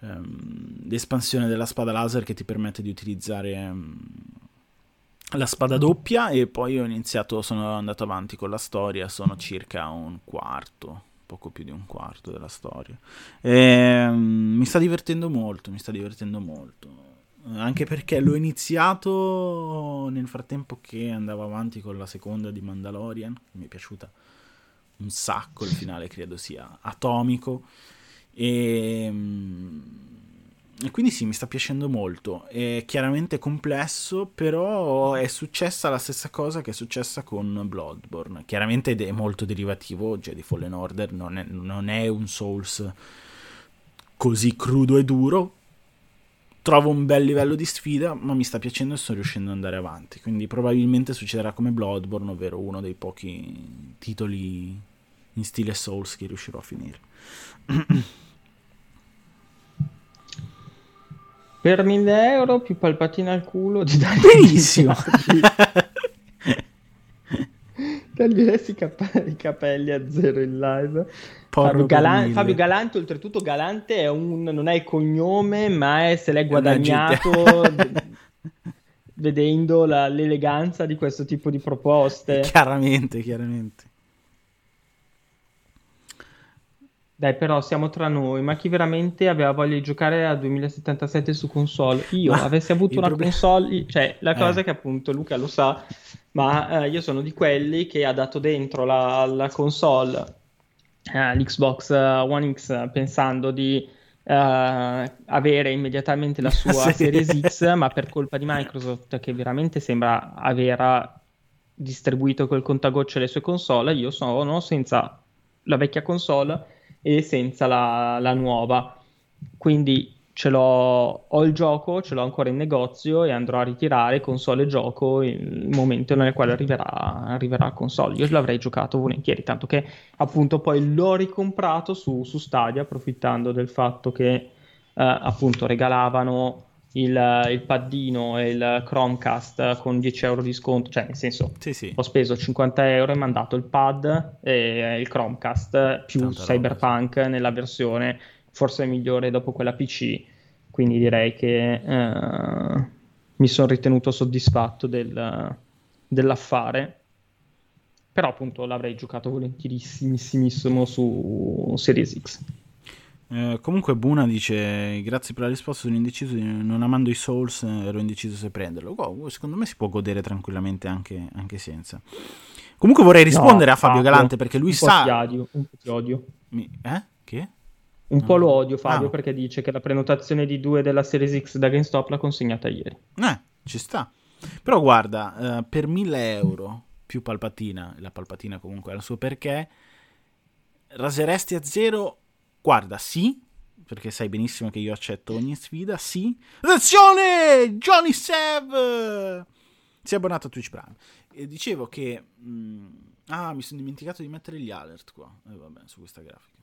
um, l'espansione della spada laser che ti permette di utilizzare um, la spada doppia e poi ho iniziato, sono andato avanti con la storia, sono circa un quarto, poco più di un quarto della storia. E, um, mi sta divertendo molto, mi sta divertendo molto. Anche perché l'ho iniziato nel frattempo che andavo avanti con la seconda di Mandalorian, mi è piaciuta un sacco, il finale credo sia atomico. E, mm, e quindi sì, mi sta piacendo molto, è chiaramente complesso, però è successa la stessa cosa che è successa con Bloodborne, chiaramente è molto derivativo, Jedi Fallen Order non è, non è un Souls così crudo e duro, trovo un bel livello di sfida, ma mi sta piacendo e sto riuscendo ad andare avanti. Quindi probabilmente succederà come Bloodborne, ovvero uno dei pochi titoli in stile Souls che riuscirò a finire. Per 1000 euro più palpatina al culo ti dai benissimo. Taglieresti i capelli a zero in live. Fabio, Galan- Fabio, Galante, oltretutto, Galante è un, non è il cognome, ma è se l'è guadagnato vedendo la, l'eleganza di questo tipo di proposte. Chiaramente, chiaramente. Dai, però siamo tra noi, ma chi veramente aveva voglia di giocare a 2077 su console? Io ma avessi avuto una problem- console, cioè la cosa eh. che appunto Luca lo sa, ma eh, io sono di quelli che ha dato dentro la, la console uh, l'Xbox One X pensando di uh, avere immediatamente la sua Series X, ma per colpa di Microsoft che veramente sembra aver distribuito col contagocce le sue console, io sono senza la vecchia console e senza la, la nuova. Quindi ce l'ho, ho il gioco, ce l'ho ancora in negozio e andrò a ritirare console e gioco il momento nel quale arriverà, arriverà console. Io l'avrei giocato volentieri, tanto che appunto poi l'ho ricomprato su, su Stadia, approfittando del fatto che eh, appunto regalavano il, il, paddino e il Chromecast con 10 euro di sconto, cioè nel senso sì, sì. ho speso 50 euro e mandato il pad e il Chromecast più Tanta Cyberpunk roba, nella versione forse migliore dopo quella PC, quindi direi che eh, mi sono ritenuto soddisfatto del, dell'affare. Però appunto l'avrei giocato volentierissimissimo su Series X. Eh, comunque Buna dice grazie per la risposta sono indeciso non amando i Souls ero indeciso se prenderlo wow, secondo me si può godere tranquillamente anche, anche senza comunque vorrei rispondere no, a Fabio Galante perché lui un sa po odio, un po' ti odio Mi... eh? che? Un po' lo odio Fabio ah. perché dice che la prenotazione di due della Series X da GameStop l'ha consegnata ieri. Eh, ci sta. Però guarda, uh, per 1000 euro più palpatina, la palpatina comunque ha il suo perché, raseresti a zero? Guarda, sì, perché sai benissimo che io accetto ogni sfida, sì. Attenzione! Johnny Sev! Si è abbonato a Twitch Prime. E dicevo che... Mh, mm, ah, mi sono dimenticato di mettere gli alert qua. Eh, vabbè, su questa grafica.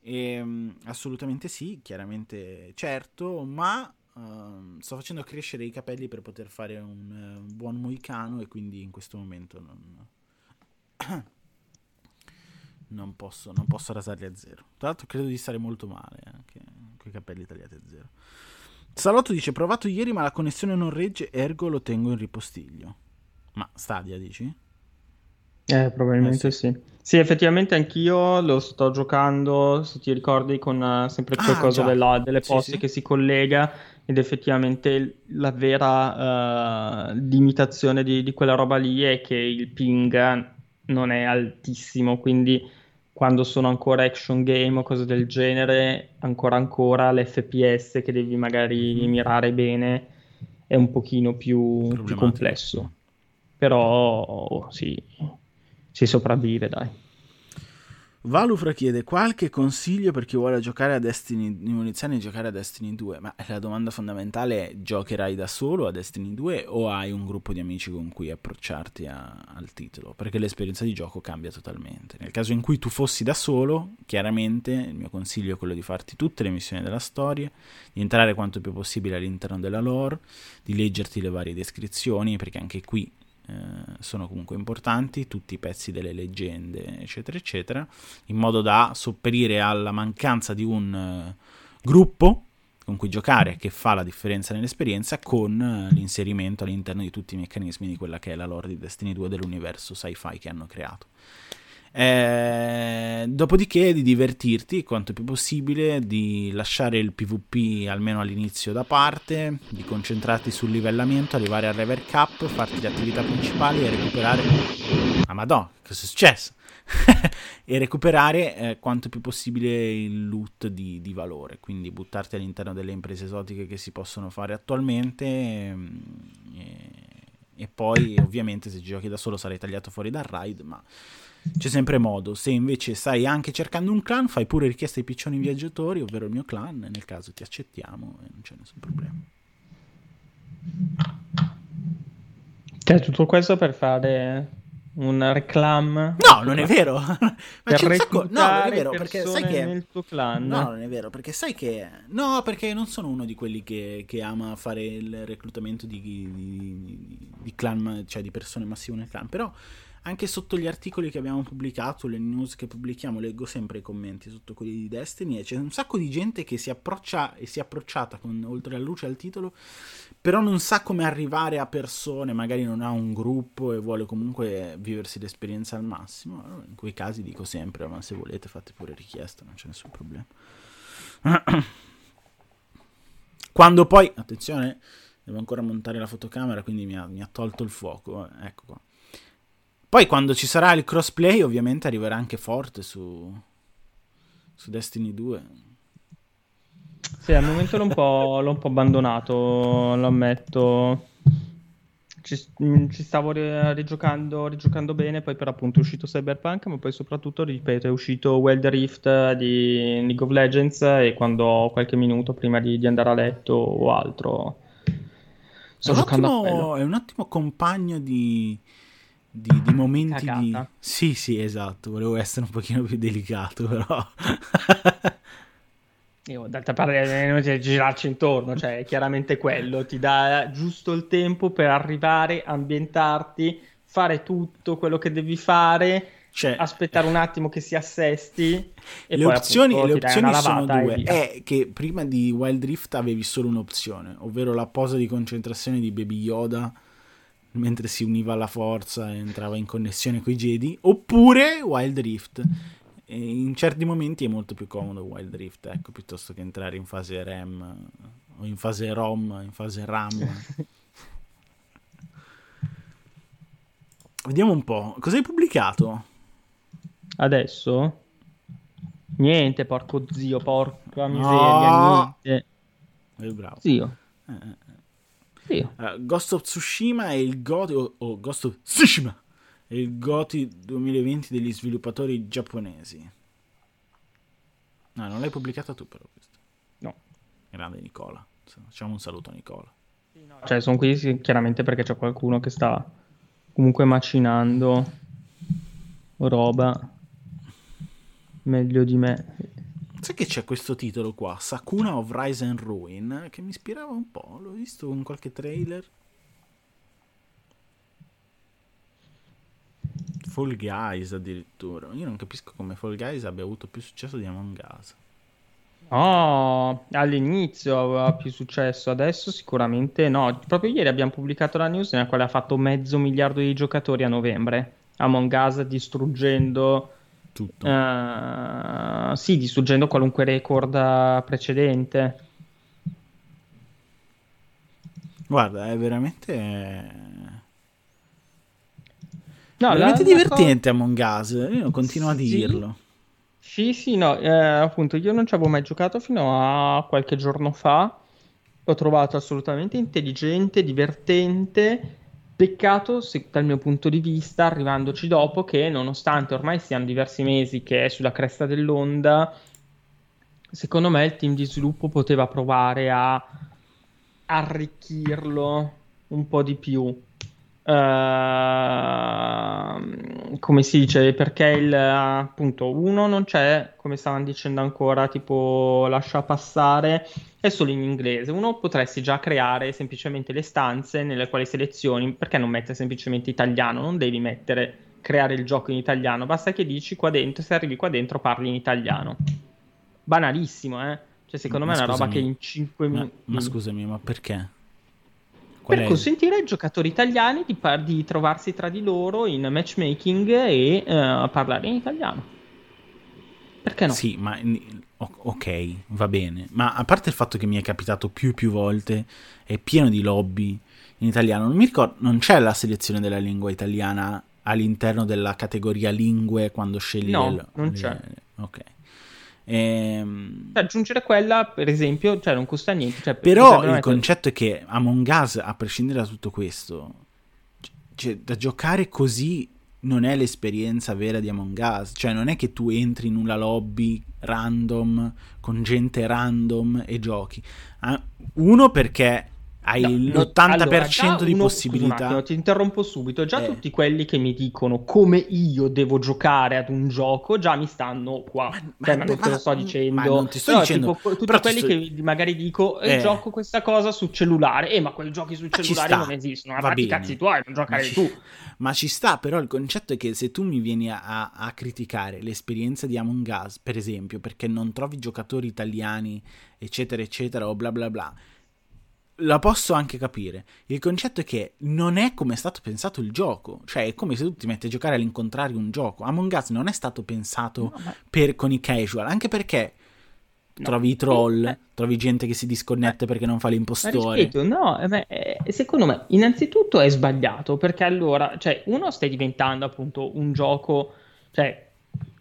E, ehm, assolutamente sì, chiaramente certo, ma uh, sto facendo crescere i capelli per poter fare un, uh, un buon moicano e quindi in questo momento non, non, posso, non posso rasarli a zero. Tra l'altro credo di stare molto male anche con i capelli tagliati a zero. Salotto dice provato ieri ma la connessione non regge, ergo lo tengo in ripostiglio. Ma Stadia dici? Eh, probabilmente eh, sì. sì. sì. effettivamente anch'io lo sto giocando, se ti ricordi, con uh, sempre quel ah, coso della, delle poste sì, che si collega ed effettivamente la vera uh, limitazione di, di, quella roba lì è che il ping non è altissimo, quindi quando sono ancora action game o cose del genere, ancora ancora l'FPS che devi magari mm. mirare bene è un pochino più, più complesso. Però sì, si sopravvive, dai. Valufra chiede qualche consiglio per chi vuole giocare a Destiny, iniziare a giocare a Destiny 2, ma la domanda fondamentale è giocherai da solo a Destiny 2 o hai un gruppo di amici con cui approcciarti a, al titolo? Perché l'esperienza di gioco cambia totalmente. Nel caso in cui tu fossi da solo, chiaramente il mio consiglio è quello di farti tutte le missioni della storia, di entrare quanto più possibile all'interno della lore, di leggerti le varie descrizioni, perché anche qui eh, sono comunque importanti, tutti i pezzi delle leggende, eccetera, eccetera, in modo da sopperire alla mancanza di un uh, gruppo con cui giocare che fa la differenza nell'esperienza con uh, l'inserimento all'interno di tutti i meccanismi di quella che è la lore di Destiny 2 dell'universo sci-fi che hanno creato. Eh, dopodiché di divertirti quanto più possibile, di lasciare il PvP almeno all'inizio da parte, di concentrarti sul livellamento, arrivare al Rever Cup, farti le attività principali e recuperare... Ah madonna, cosa è successo? e recuperare eh, quanto più possibile il loot di, di, valore, quindi buttarti all'interno delle imprese esotiche che si possono fare attualmente ehm, e, e poi ovviamente se giochi da solo sarai tagliato fuori dal raid, ma c'è sempre modo. Se invece stai anche cercando un clan, fai pure richiesta ai piccioni viaggiatori, ovvero il mio clan. Nel caso ti accettiamo e non c'è nessun problema. Cioè, tutto questo per fare un reclam? No, non è vero. Ma c'è un sacco... No, non è vero, perché sai che... nel tuo clan. No, non è vero, perché sai che... No, perché non sono uno di quelli che, che ama fare il reclutamento di, di, di, di clan, cioè di persone massive nel clan, però anche sotto gli articoli che abbiamo pubblicato, le news che pubblichiamo, leggo sempre i commenti sotto quelli di Destiny e c'è un sacco di gente che si approccia e si è approcciata con oltre alla luce al titolo, però non sa come arrivare a persone, magari non ha un gruppo e vuole comunque viversi l'esperienza al massimo. Allora, in quei casi dico sempre, ma se volete fate pure richiesta, non c'è nessun problema. Quando poi, attenzione, devo ancora montare la fotocamera, quindi mi ha, mi ha tolto il fuoco, ecco qua. Poi quando ci sarà il crossplay ovviamente arriverà anche forte su, su Destiny 2. Sì, al momento l'ho un po', l'ho un po abbandonato, lo ammetto. ci, ci stavo rigiocando, rigiocando, bene, poi per appunto è uscito Cyberpunk, ma poi soprattutto, ripeto, è uscito Wild Rift di League of Legends e quando ho qualche minuto prima di, di andare a letto o altro sto è giocando ottimo, È un ottimo compagno di, di, di momenti Cagata. di... Sì, sì, esatto, volevo essere un pochino più delicato, però... Io, d'altra parte, non c'è girarci intorno, cioè è chiaramente quello, ti dà giusto il tempo per arrivare, ambientarti, fare tutto quello che devi fare, cioè, aspettare un attimo che si assesti e le poi opzioni, appunto, le opzioni sono due. È che prima di Wild Rift avevi solo un'opzione, ovvero la posa di concentrazione di Baby Yoda mentre si univa alla forza e entrava in connessione con i Jedi, oppure Wild Rift e in certi momenti è molto più comodo Wild Rift, ecco, piuttosto che entrare in fase RAM o in fase ROM, in fase RAM. Vediamo un po', cosa hai pubblicato? Adesso? Niente, porco zio, porca miseria, no. niente. Eh, bravo. Zio. Eh, eh. Zio. Uh, Ghost of Tsushima e il God... o oh, Ghost of Tsushima il GOTY 2020 degli sviluppatori giapponesi. No, non l'hai pubblicata tu però questo. No. Grande Nicola. Facciamo un saluto a Nicola. Cioè, sono qui chiaramente perché c'è qualcuno che sta comunque macinando roba meglio di me. Sai che c'è questo titolo qua, Sakuna of Rise and Ruin, che mi ispirava un po', l'ho visto in qualche trailer. Fall Guys addirittura. Io non capisco come Fall Guys abbia avuto più successo di Among Us. No, all'inizio aveva più successo, adesso sicuramente no. Proprio ieri abbiamo pubblicato la news nella quale ha fatto mezzo miliardo di giocatori a novembre. Among Us distruggendo tutto. Uh, sì, distruggendo qualunque record precedente. Guarda, è veramente No, veramente la, divertente la co- Among Us, io continuo a dirlo. Sì, sì, no, eh, appunto io non ci avevo mai giocato fino a qualche giorno fa, l'ho trovato assolutamente intelligente, divertente, peccato se, dal mio punto di vista, arrivandoci dopo, che nonostante ormai siano diversi mesi che è sulla cresta dell'onda, secondo me il team di sviluppo poteva provare a arricchirlo un po' di più Uh, come si dice perché il appunto uno non c'è come stavano dicendo ancora tipo lascia passare è solo in inglese. Uno potresti già creare semplicemente le stanze nelle quali selezioni perché non mettere semplicemente italiano? Non devi mettere creare il gioco in italiano. Basta che dici qua dentro se arrivi qua dentro parli in italiano. Banalissimo eh. Cioè secondo ma me è una roba che in 5 minuti ma scusami ma perché Qual per è? consentire ai giocatori italiani di, par- di, trovarsi tra di loro in matchmaking e uh, parlare in italiano. Perché no? Sì, ma ok, va bene. Ma a parte il fatto che mi è capitato più e più volte, è pieno di lobby in italiano. Non mi ricordo, non c'è la selezione della lingua italiana all'interno della categoria lingue quando scegli no, le, non c'è. ok. Ehm... Aggiungere quella, per esempio, cioè non costa niente. Cioè, Però il concetto è che Among Us, a prescindere da tutto questo, cioè, da giocare così non è l'esperienza vera di Among Us. Cioè, non è che tu entri in una lobby random con gente random e giochi. Ah, uno perché hai no, l'80% allora, di uno, possibilità. Attimo, ti interrompo subito. Già eh. tutti quelli che mi dicono come io devo giocare ad un gioco già mi stanno qua. Ma, cioè, ma, non te lo sto dicendo. Non ti sto Però, dicendo. Tipo, tutti quelli sto... che magari dico eh, eh. gioco questa cosa sul cellulare. Eh, ma quei giochi sul cellulare non esistono. Ma i cazzi tuoi, non giocare ci... tu. Ma ci sta, però il concetto è che se tu mi vieni a, a, a criticare l'esperienza di Among Us, per esempio, perché non trovi giocatori italiani, eccetera, eccetera, o bla bla bla la posso anche capire. Il concetto è che non è come è stato pensato il gioco. Cioè, è come se tu ti metti a giocare all'incontrario un gioco. Among Us non è stato pensato no, per, con i casual, anche perché no. trovi i troll, eh. trovi gente che si disconnette perché non fa l'impostore. Ripeto, no, beh, eh, secondo me, innanzitutto è sbagliato perché allora, cioè, uno stai diventando appunto un gioco, cioè,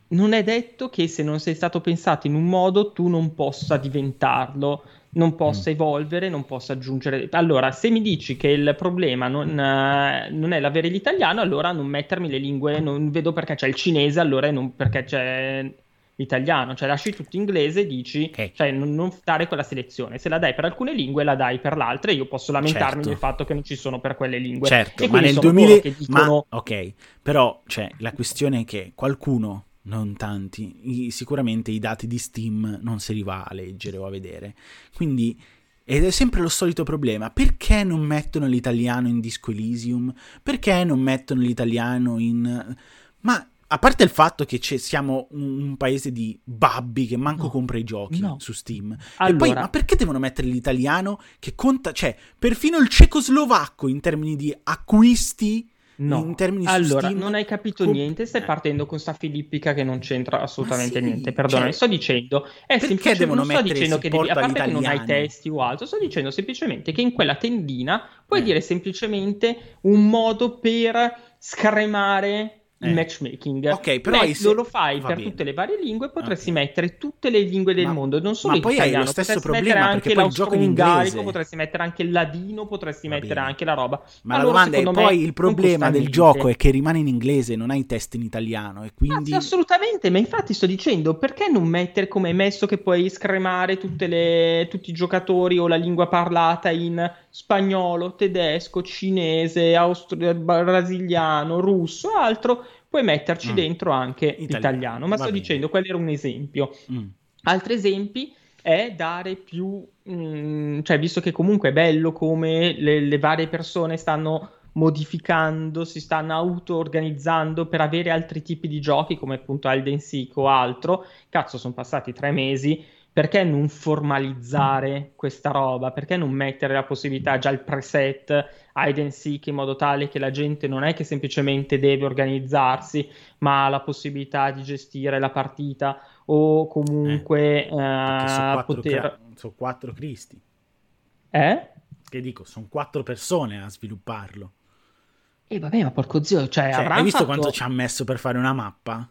non è detto che se non sei stato pensato in un modo tu non possa diventarlo, non possa mm. evolvere, non possa aggiungere. Allora, se mi dici che il problema non, uh, non, è l'avere l'italiano, allora non mettermi le lingue, non vedo perché c'è il cinese, allora non perché c'è l'italiano, cioè lasci tutto inglese e dici, okay. cioè non, non, dare quella selezione, se la dai per alcune lingue la dai per l'altra e io posso lamentarmi certo. del fatto che non ci sono per quelle lingue. Certo, ma nel 2000... Dicono... Ma, ok, però cioè, la questione è che qualcuno non tanti, I, sicuramente i dati di Steam non si arriva a leggere o a vedere. Quindi ed è sempre lo solito problema. Perché non mettono l'italiano in Disco Elysium? Perché non mettono l'italiano in... Ma a parte il fatto che siamo un, un, paese di babbi che manco no, compra i giochi no. su Steam. Allora, e poi, ma perché devono mettere l'italiano che conta... Cioè, perfino il cecoslovacco in termini di acquisti No, in termini allora Steam, non hai capito com- niente. Stai partendo con sta filippica che non c'entra assolutamente sì, niente. Perdona, cioè, sto dicendo. È perché devono non sto dicendo che devi, a parte che non hai testi o altro, sto dicendo semplicemente che in quella tendina puoi eh. dire semplicemente un modo per scremare il eh. matchmaking. Ok, però Beh, se... lo fai Va per bene. tutte le varie lingue, potresti okay. mettere tutte le lingue del ma, mondo, non solo ma poi hai lo stesso problema anche l'austro-ungarico, potresti mettere anche il ladino, potresti Va mettere bene. anche la roba. Ma allora, la domanda è poi il problema del gioco è che rimane in inglese, non hai test in italiano e quindi ah, assolutamente, ma infatti sto dicendo perché non mettere come è messo che puoi scremare le... tutti i giocatori o la lingua parlata in spagnolo, tedesco, cinese, austro- brasiliano, russo, altro puoi metterci mm. dentro anche Italiano. l'italiano. Ma Va sto bene. dicendo, quello era un esempio. Mm. Altri esempi è dare più, mh, mm, cioè visto che comunque è bello come le, le varie persone stanno modificando, si stanno auto-organizzando per avere altri tipi di giochi come appunto Alden Seek o altro. Cazzo, sono passati tre mesi perché non formalizzare questa roba? Perché non mettere la possibilità già il preset hide and seek in modo tale che la gente non è che semplicemente deve organizzarsi, ma ha la possibilità di gestire la partita o comunque eh, uh, sono poter... Sono quattro cristi. Eh? Che dico, sono quattro persone a svilupparlo. E eh, vabbè, ma porco zio, cioè, cioè hai visto fatto... quanto ci ha messo per fare una mappa?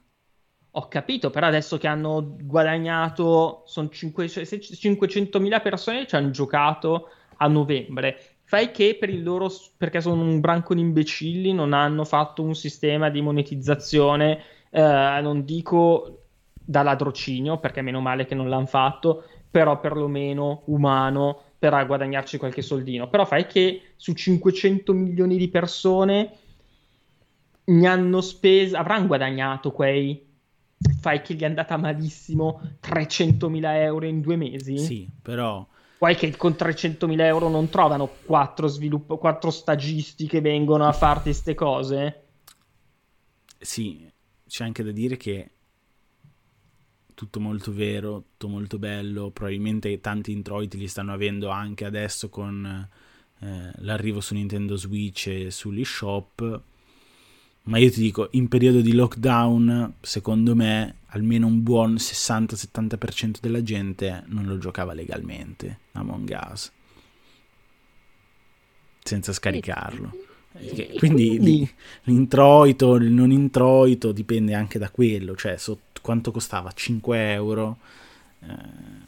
Ho capito, però adesso che hanno guadagnato, sono 500.000 persone che ci hanno giocato a novembre. Fai che per il loro, perché sono un branco di imbecilli, non hanno fatto un sistema di monetizzazione, eh, non dico da ladrocinio, perché meno male che non l'hanno fatto, però perlomeno umano per guadagnarci qualche soldino. Però fai che su 500 milioni di persone ne hanno speso, avranno guadagnato quei fai che gli è andata malissimo 300.000 euro in due mesi. Sì, però... Poi che con 300.000 euro non trovano quattro, svilupp- quattro stagisti che vengono a farti queste cose? Sì, c'è anche da dire che tutto molto vero, tutto molto bello, probabilmente tanti introiti li stanno avendo anche adesso con eh, l'arrivo su Nintendo Switch e sull'eShop ma io ti dico, in periodo di lockdown, secondo me, almeno un buon 60-70% della gente non lo giocava legalmente Among Us. Senza scaricarlo. Quindi l'introito, il non introito dipende anche da quello, cioè so, quanto costava? 5 euro. Eh,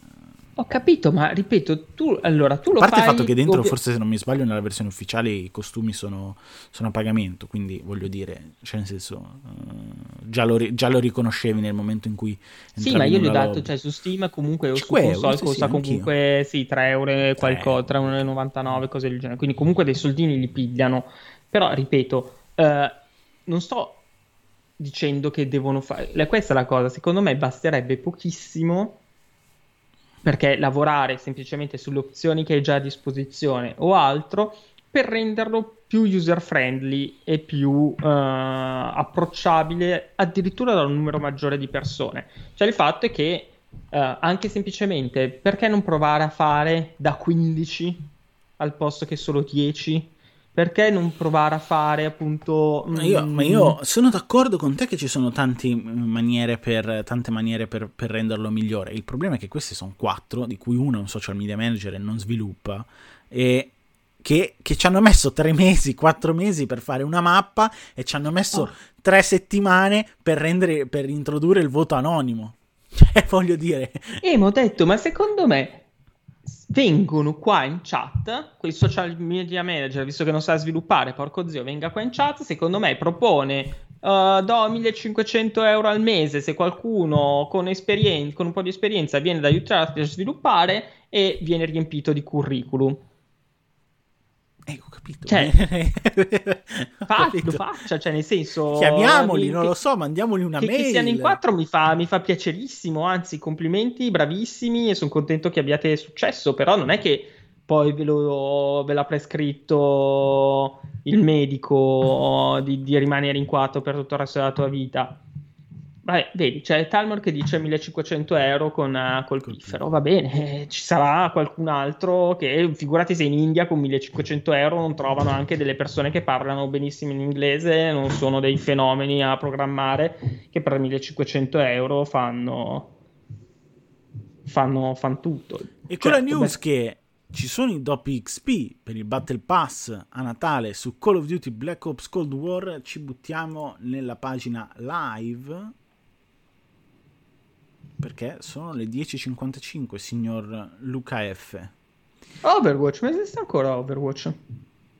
ho capito, ma ripeto, tu allora tu lo fai. A parte fai il fatto che dentro, dove... forse se non mi sbaglio, nella versione ufficiale i costumi sono, sono a pagamento, quindi voglio dire, cioè nel senso, uh, già, lo, già, lo, riconoscevi nel momento in cui. Sì, ma io gli ho dato, lobby. cioè su Steam comunque o su console sì, costa sì, comunque sì, 3 euro qualcosa, 3,99 cose del genere, quindi comunque dei soldini li pigliano. Però ripeto, uh, non sto dicendo che devono fare. Questa è la cosa, secondo me basterebbe pochissimo perché lavorare semplicemente sulle opzioni che hai già a disposizione o altro per renderlo più user friendly e più uh, approcciabile addirittura da un numero maggiore di persone. Cioè il fatto è che uh, anche semplicemente perché non provare a fare da 15 al posto che solo 10 perché non provare a fare appunto... Ma io, mm, ma io, sono d'accordo con te che ci sono maniere per, tante maniere per, per, renderlo migliore. Il problema è che questi sono quattro, di cui uno è un social media manager e non sviluppa, e che, che, ci hanno messo tre mesi, quattro mesi per fare una mappa e ci hanno messo oh. tre settimane per, rendere, per introdurre il voto anonimo. Cioè, voglio dire... E mi ho detto, ma secondo me vengono qua in chat, quei social media manager, visto che non sa sviluppare, porco zio, venga qua in chat, secondo me propone Uh, do 1500 euro al mese se qualcuno con, esperien- con un po' di esperienza viene ad aiutarti a sviluppare e viene riempito di curriculum. Eh, ho capito. Cioè, ho fa, capito. lo faccia, cioè nel senso... Chiamiamoli, non che, lo so, mandiamoli una che, mail. Che siano in quattro mi fa, mi fa piacerissimo, anzi complimenti, bravissimi e sono contento che abbiate successo, però non è che poi ve, lo, ve l'ha prescritto il medico di, di rimanere in quattro per tutto il resto della tua vita. Vabbè, vedi, c'è Talmor che dice 1500 euro con, uh, col piffero, va bene, eh, ci sarà qualcun altro che, figurati se in India con 1500 euro non trovano anche delle persone che parlano benissimo in inglese, non sono dei fenomeni a programmare, che per 1500 euro fanno, fanno, fanno tutto. E con la certo, news beh... che ci sono i doppi XP per il Battle Pass a Natale su Call of Duty Black Ops Cold War, ci buttiamo nella pagina live perché sono le 10.55, signor Luca F. Overwatch, ma esiste ancora Overwatch?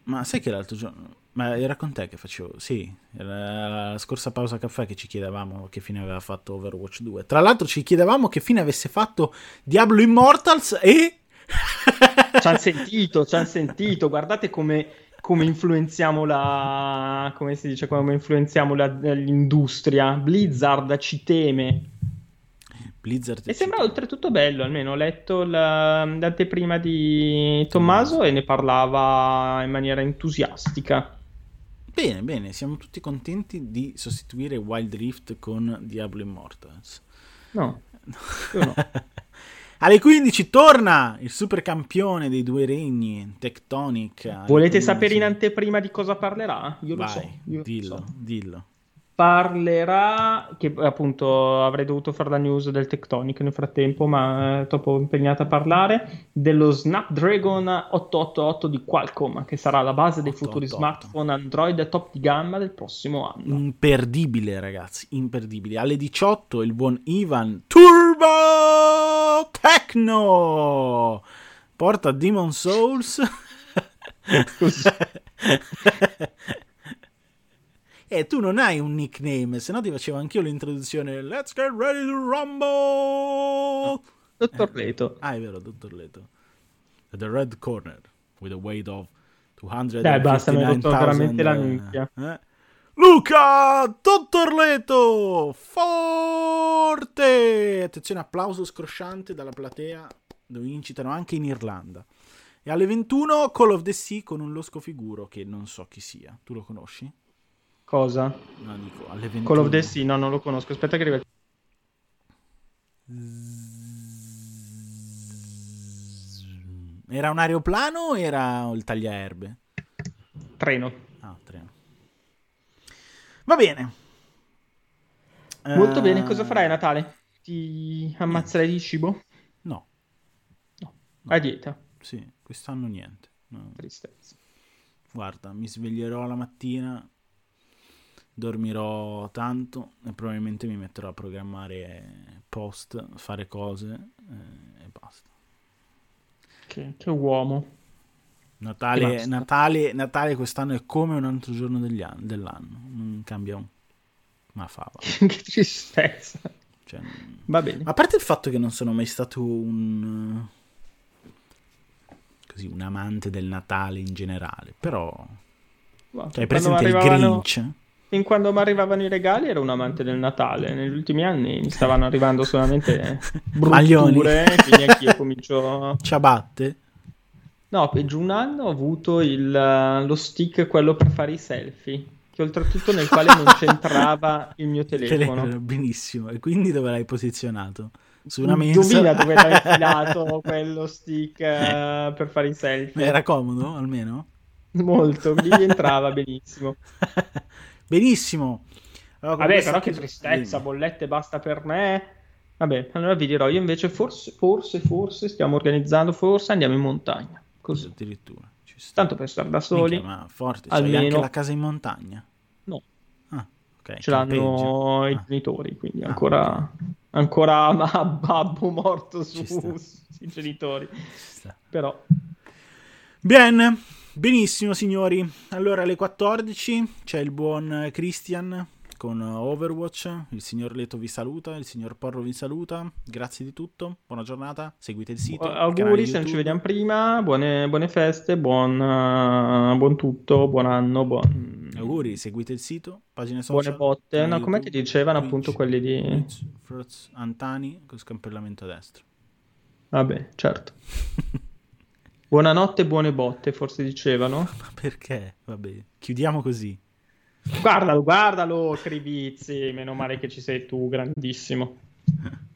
Ma sai che l'altro giorno... Ma era con te che facevo... Sì, era la scorsa pausa caffè che ci chiedevamo che fine aveva fatto Overwatch 2. Tra l'altro ci chiedevamo che fine avesse fatto Diablo Immortals e... ci hanno sentito, ci hanno sentito. Guardate come, come influenziamo la... come si dice, come influenziamo la, l'industria. Blizzard ci teme. Blizzard e sembra oltretutto bello, almeno ho letto la, l'anteprima di Tommaso e ne parlava in maniera entusiastica. Bene, bene, siamo tutti contenti di sostituire Wild Rift con Diablo Immortals. No, no. Alle 15 torna il super campione dei due regni, Tectonic. Volete sapere in anteprima di cosa parlerà? Io Vai, lo so. Dillo, so. dillo parlerà, che appunto avrei dovuto fare la news del Tectonic nel frattempo, ma è troppo impegnata a parlare, dello Snapdragon 888 di Qualcomm, che sarà la base dei 888. futuri smartphone Android top di gamma del prossimo anno. Imperdibile ragazzi, imperdibile. Alle 18 il buon Ivan Turbo Techno porta Demon Souls. Scusa. Eh, tu non hai un nickname, se no ti facevo anch'io l'introduzione. Let's get ready to rumble! Dottor Leto. Eh, ah, è vero, Dottor Leto. The red corner, with a weight of 200 Dai, basta, mi hai rotto veramente la nicchia. Eh? Luca, Dottor Leto, forte! Attenzione, applauso scrosciante dalla platea, dove incitano anche in Irlanda. E alle 21 Call of the Sea con un losco figuro che non so chi sia. Tu lo conosci? Cosa? No, dico, alle 21. Call of Duty, no, non lo conosco. Aspetta che arriva. Era un aeroplano o era il tagliaerbe? Treno. Ah, treno. Va bene. Molto uh... bene, cosa farai a Natale? Ti ammazzerai di cibo? No. No. A dieta? Sì, quest'anno niente. No. Tristezza. Guarda, mi sveglierò la mattina dormirò tanto e probabilmente mi metterò a programmare post, fare cose eh, e basta. Che, che uomo. Natale, Natale, Natale, quest'anno è come un altro giorno anni, dell'anno, non cambia un... una fava. che tristezza. Cioè, Va bene. A parte il fatto che non sono mai stato un... così, un amante del Natale in generale, però... Cioè, hai presente il Grinch? Fin quando mi arrivavano i regali ero un amante del Natale. Negli ultimi anni mi stavano arrivando solamente brutture, quindi anch'io comincio... Ciabatte? No, peggio un anno ho avuto il, lo stick, quello per fare i selfie, che oltretutto nel quale non c'entrava il mio telefono. Benissimo, e quindi dove l'hai posizionato? Su una mensa? Indovina dove l'hai infilato quello stick uh, per fare i selfie. Era comodo, almeno? Molto, lì entrava benissimo. Benissimo. Allora, Vabbè, però che tristezza, bollette basta per me. Vabbè, allora vi dirò, io invece forse, forse, forse stiamo organizzando, forse andiamo in montagna. Così. Addirittura. Tanto per stare da soli. Minchia, ma forte, almeno... C'hai anche la casa in montagna? No. Ah, ok. Ce l'hanno i ah. genitori, quindi ah, ancora, okay. ancora babbo morto su, sui genitori. Però... Bene, benissimo signori. Allora alle 14 c'è il buon Christian con Overwatch. Il signor Leto vi saluta, il signor Porro vi saluta. Grazie di tutto, buona giornata. Seguite il sito. Uh, auguri, se non ci vediamo prima. Buone, buone feste, buon, uh, buon, tutto, buon anno. Buon... Auguri, seguite il sito, pagine social. Buone botte. No, com'è che dicevano Twitch, appunto quelli di. Twitch, Fruits, Antani con scampellamento a destra. Vabbè, certo. Buonanotte, buone botte, forse dicevano. Ma perché? Vabbè, chiudiamo così. Guardalo, guardalo, Crivizzi, meno male che ci sei tu, grandissimo.